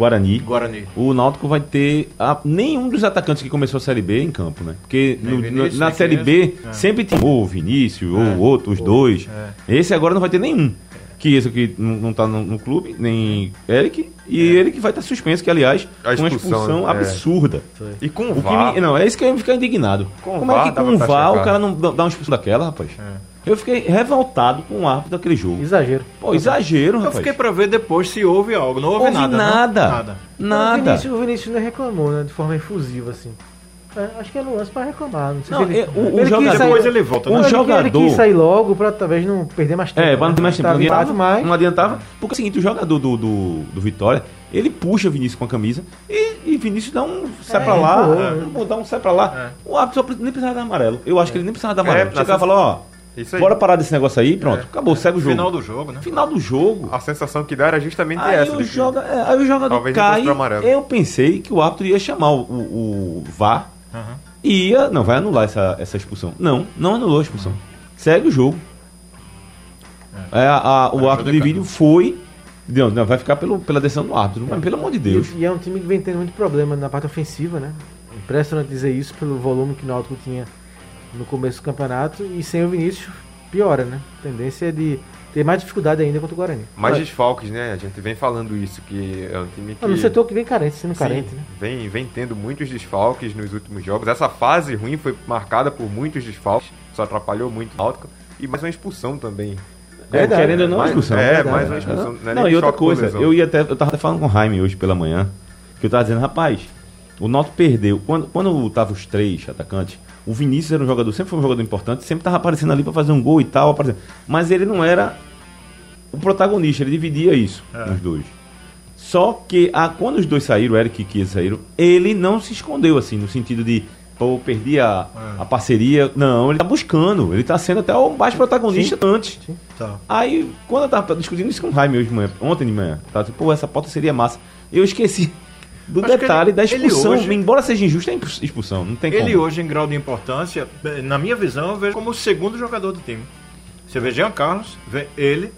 Guarani, Guarani. o Náutico vai ter a- nenhum dos atacantes que começou a Série B em campo, né? Porque no- Vinícius, na Série B. É. sempre tem ou o Vinícius, ou o outro, os dois. É. Esse agora não vai ter nenhum. Que esse aqui não, não tá no, no clube, nem Eric E ele que vai estar suspenso, que aliás, A com uma expulsão, é. absurda. E com o O que VAR, me- não, é isso que eu ia ficar indignado. Com Como é VAR que com o VAR o cara não dá dá uma expulsão daquela, rapaz? Eu fiquei revoltado com o árbitro daquele jogo. Exagero. Pô, exagero, Eu rapaz. fiquei pra ver depois se houve algo. Não houve, Houve nada. não? nada. Nada. O Nada. Vinícius, o Vinícius não reclamou, né? De forma efusiva, assim. É, acho que é no lance pra reclamar. Não sei Não, se ele, é, o- o ele jogador- sair- Depois ele volta. Né? Não, ele- jogador- Ele quis sair logo pra talvez não perder mais tempo. É, pra não ter mais tempo. Não adiantava, mais. não adiantava. Porque é o seguinte, o jogador do, do, do Vitória, ele puxa o Vinícius com a camisa e, e Vinício dá um sai É, pra lá, empurrou, é, dá um sai pra lá. O árbitro só nem precisava dar amarelo. Eu acho que ele nem precisava dar amarelo. É, Chegava e falou, ó, Isso aí. bora parar desse negócio aí, pronto, acabou, segue o jogo. Final do jogo, né? Final do jogo. A sensação que dá era justamente Aí essa. o, joga, é, aí o jogador Talvez cai. Eu pensei que o árbitro ia chamar o, o, o VAR e ia. Não, vai anular essa, essa expulsão. Não, não anulou a expulsão. Segue o jogo. É, a- a- o árbitro de vídeo foi. Não, não, vai ficar pelo, pela decisão do árbitro. Mas pelo amor de Deus. E, e é um time que vem tendo muito problema na parte ofensiva, né? Impressionante dizer isso pelo volume que o Náutico tinha no começo do campeonato e sem o Vinícius piora, né? A tendência é de ter mais dificuldade ainda contra o Guarani. Mais Mas- desfalques, né? A gente vem falando isso, que é um time que. Ah, no setor que vem carente, sendo Sim, carente, né? vem, vem tendo muitos desfalques nos últimos jogos. Essa fase ruim foi marcada por muitos desfalques, só atrapalhou muito o Náutico. E mais uma expulsão também. É, Verdade. querendo ou não, Mais- expulsão. é, Verdade. mais uma expulsão. Não, é Não, e outra coisa, eu ia até. Eu tava até falando com o Jaime hoje pela manhã, que eu tava dizendo, rapaz, o Náutico perdeu. Quando, quando tava os três atacantes, o Vinícius era um jogador, sempre foi um jogador importante, sempre tava aparecendo ali pra fazer um gol e tal, aparecendo. mas ele não era o protagonista, ele dividia isso nos dois. Só que a, quando os dois saíram, o Eric e Kia saíram, ele não se escondeu assim, no sentido de, pô, perdi a, a parceria. Não, ele tá buscando, ele tá sendo até o mais protagonista antes. Tá. Aí, quando eu tava discutindo isso com o Jaime hoje de manhã, ontem de manhã, tava tipo, pô, essa pauta seria massa. Eu esqueci do Acho detalhe ele- da expulsão. hoje- Embora seja injusta, é expulsão. Não tem Ele como. hoje, em grau de importância, na minha visão, eu vejo como o segundo jogador do time. Você vê Jean Carlos, vê ele.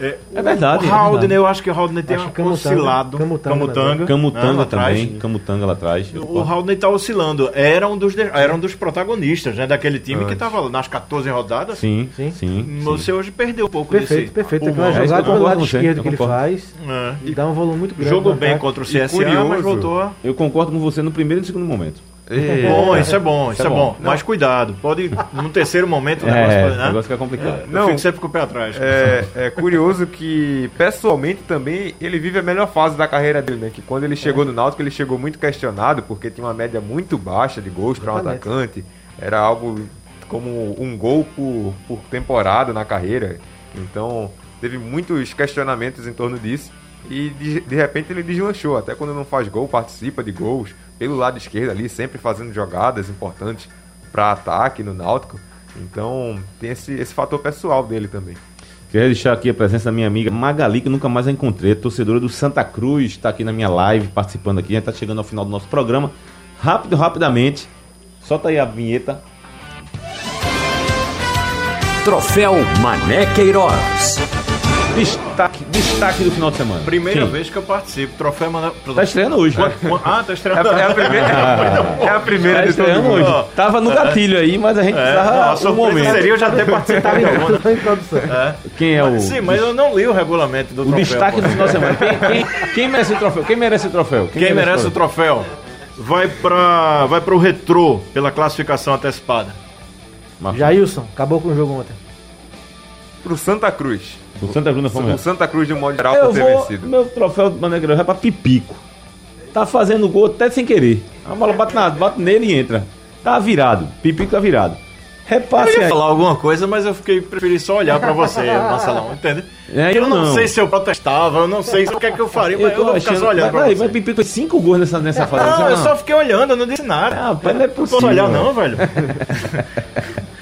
É, É verdade, O é Haldner, verdade. eu acho que o Haldner tem Acho uma que Camutanga- oscilado. Camutanga Camutanga. né, lá atrás. também, Camutanga lá atrás. O Haldner tá oscilando. Era um dos, era um dos protagonistas né, daquele time que tava nas 14 rodadas. Sim, Sim. sim. sim, Você hoje perdeu um pouco Perfeito, desse. perfeito. pulmão. Aquela É jogada pelo lado esquerdo que ele faz É. e dá um volume muito grande. Jogou bem ataque. contra o CSA, curioso. mas voltou. Eu concordo com você no primeiro e no segundo momento. É. Bom, isso é bom, isso é é bom. bom. Mas cuidado, pode num terceiro momento o É, negócio pode, o né? negócio fica complicado. Eu Não. fico sempre com o pé atrás. É, é curioso que, pessoalmente, também ele vive a melhor fase da carreira dele, né? Que quando ele chegou no Náutico, ele chegou muito questionado, porque tinha uma média muito baixa de gols para um atacante. Era algo como um gol por, por temporada na carreira. Então, teve muitos questionamentos em torno disso. E de, de repente ele deslanchou. Até quando não faz gol, participa de gols pelo lado esquerdo ali, sempre fazendo jogadas importantes para ataque no Náutico. Então, tem esse, esse fator pessoal dele também. Queria deixar aqui a presença da minha amiga Magali, que nunca mais a encontrei, torcedora do Santa Cruz, está aqui na minha live, participando aqui. A gente está chegando ao final do nosso programa. Rápido, rapidamente. Solta aí a vinheta. Troféu Mané Queiroz. Destaque, destaque do final de semana. Primeira Quem? vez que eu participo. Troféu Manda... Tá estreando hoje. né? Ah, tá É estreando. a, é a primeira, é a *laughs* primeira Tá de estreando hoje. Tava no gatilho aí, mas a gente É, não, precisava a um momento. seria eu já ter participado em alguma. Tá em produção. É. Quem é o. Sim, mas eu não li o regulamento do O troféu. destaque pô. do final de semana. Quem, quem- quem merece o troféu? Quem merece o troféu? Quem merece o troféu? Vai para vai pro retrô pela classificação antecipada. Jailson, acabou com o jogo ontem. Pro Santa Cruz. O Santa Cruz na O Fórmula Santa Cruz, de um modo geral, Eu por ter vou. vencido. Meu troféu do Manegrão vai pra Pipico. Tá fazendo gol até sem querer. A bola bate, na, bate nele e entra. Tá virado. Pipico tá virado. Repasse Eu ia aí. falar alguma coisa, mas eu fiquei preferi só olhar pra você, *laughs* Marcelão, entende? É, eu eu não, não. sei se eu protestava, eu não sei se o que é que eu faria, mas eu vou ficar só olhando Mas, pra peraí, você. mas Pipico fez cinco gols nessa, nessa fase. Não, eu só fiquei olhando, eu não disse nada. Ah, rapaz, não é não possível. posso olhar não, velho. *laughs*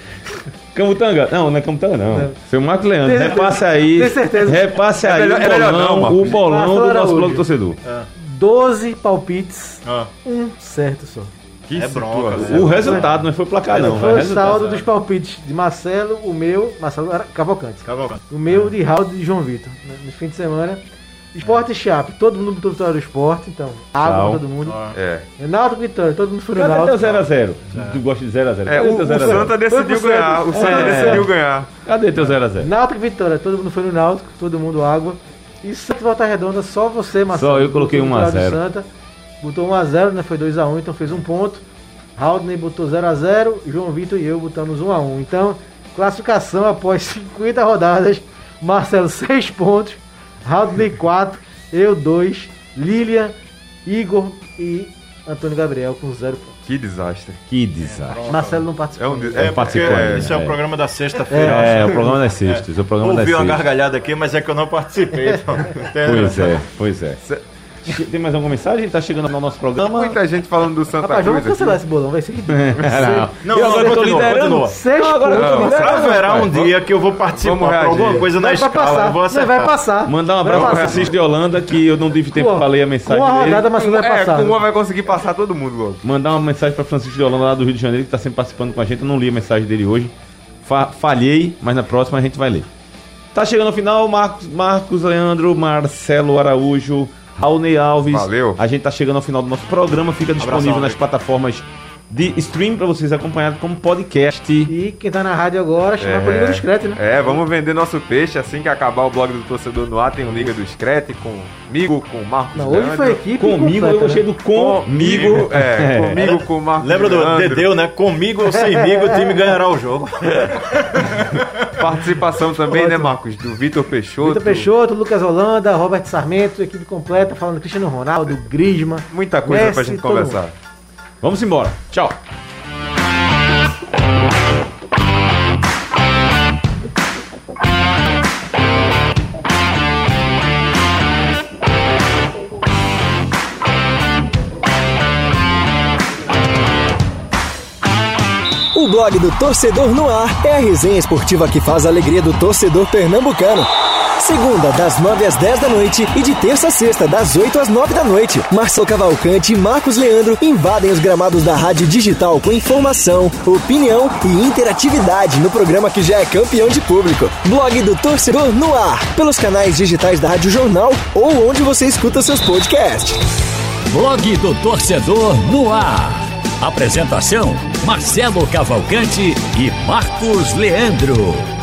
Camutanga? Não, não é Camutanga, não. Seu Marcos Leandro, Tem repasse aí. Tem certeza? Repasse aí melhor- o é melhor bolão, não, Marcos. o bolão do nosso blog torcedor. 12 palpites, Ah, um certo só. Que é bronca, situação. né? O resultado não foi placar, não. Foi é o saldo dos palpites de Marcelo, o meu, Marcelo era Cavalcante. Cavalcante. O meu de Raul e de João Vitor. né, No fim de semana. Esporte e Chape, todo mundo botou vitória do esporte, então. Água pra todo mundo. Ah. É. Náutico Vitória, todo mundo foi no Cadê teu Náutico. 0x0? Tu gosta de 0x0? É, o, o Santa decidiu pro ganhar. O Santa É. decidiu ganhar. Cadê teu 0x0? Náutico Vitória, todo mundo foi no Náutico, todo mundo água. E Santa e Volta Redonda, só você, Marcelo. Só eu coloquei botou 1 a o Vitória do 0. Santa, botou 1x0, né? Foi 2x1, então fez um ponto. Haldney botou 0x0, João Vitor e eu botamos 1x1. Então, classificação após 50 rodadas, Marcelo 6 pontos, Haldney 4, eu 2, Lilian, Igor e Antônio Gabriel com 0 pontos. Que desastre. Que desastre. Marcelo não É participou. um de- É, porque participou, é, esse é, é. o programa da sexta-feira. É, acho. o programa das sextas. O programa das Ouvi uma sextas. gargalhada aqui, mas é que eu não participei. Então, *laughs* Pois é, pois é. Tem mais alguma mensagem? Tá chegando no nosso programa. Muita gente falando do Santa Rapaz, vamos Cruz cancelar aqui. esse bolão, vai ser *laughs* Não. Não, eu não, agora tô continua, liderando. 6 Não, agora eu tô liderando. Haverá um Vamos- dia que eu vou participar vamos reagir. alguma coisa na Vai escala. passar, eu vou não, acertar. vai passar. Mandar um abraço pro. Francisco de Holanda, que eu não tive tempo pra ler a mensagem Com a rodada, dele. Marcelo vai É, passar. com uma vai conseguir passar todo mundo logo. Mandar uma mensagem pra Francisco de Holanda lá do Rio de Janeiro, que tá sempre participando com a gente. Eu não li a mensagem dele hoje. Fa- falhei, mas na próxima a gente vai ler. Tá chegando ao final, Marcos, Marcos Leandro, Marcelo Araújo, Raulney Alves. Valeu. A gente tá chegando ao final do nosso programa, fica disponível Abração, nas plataformas de stream pra vocês acompanharem como podcast. E quem tá na rádio agora, chama pra Liga do Screte, né? É, vamos vender nosso peixe assim que acabar o blog do Torcedor no ar. Tem o Liga do Screte comigo, com o Marcos Não, hoje foi equipe Comigo, completa, eu gostei né? do comigo. *laughs* É, comigo, com o Marcos Lembra do. Dedeu, né? Comigo ou semigo, o time ganhará o jogo. *laughs* Participação também, né, Marcos? Do Vitor Peixoto. Vitor Peixoto, Lucas Holanda, Robert Sarmento, equipe completa, falando Cristiano Ronaldo, Griezmann. Muita coisa pra Messi, gente todo conversar. Vamos embora. Tchau. O blog do Torcedor no Ar é a resenha esportiva que faz a alegria do torcedor pernambucano. Segunda, das 9 às 10 da noite e de terça a sexta, das 8 às 9 da noite. Marcelo Cavalcante e Marcos Leandro invadem os gramados da Rádio Digital com informação, opinião e interatividade no programa que já é campeão de público. Blog do Torcedor no Ar, pelos canais digitais da Rádio Jornal ou onde você escuta seus podcasts. Blog do Torcedor no ar. Apresentação: Marcelo Cavalcante e Marcos Leandro.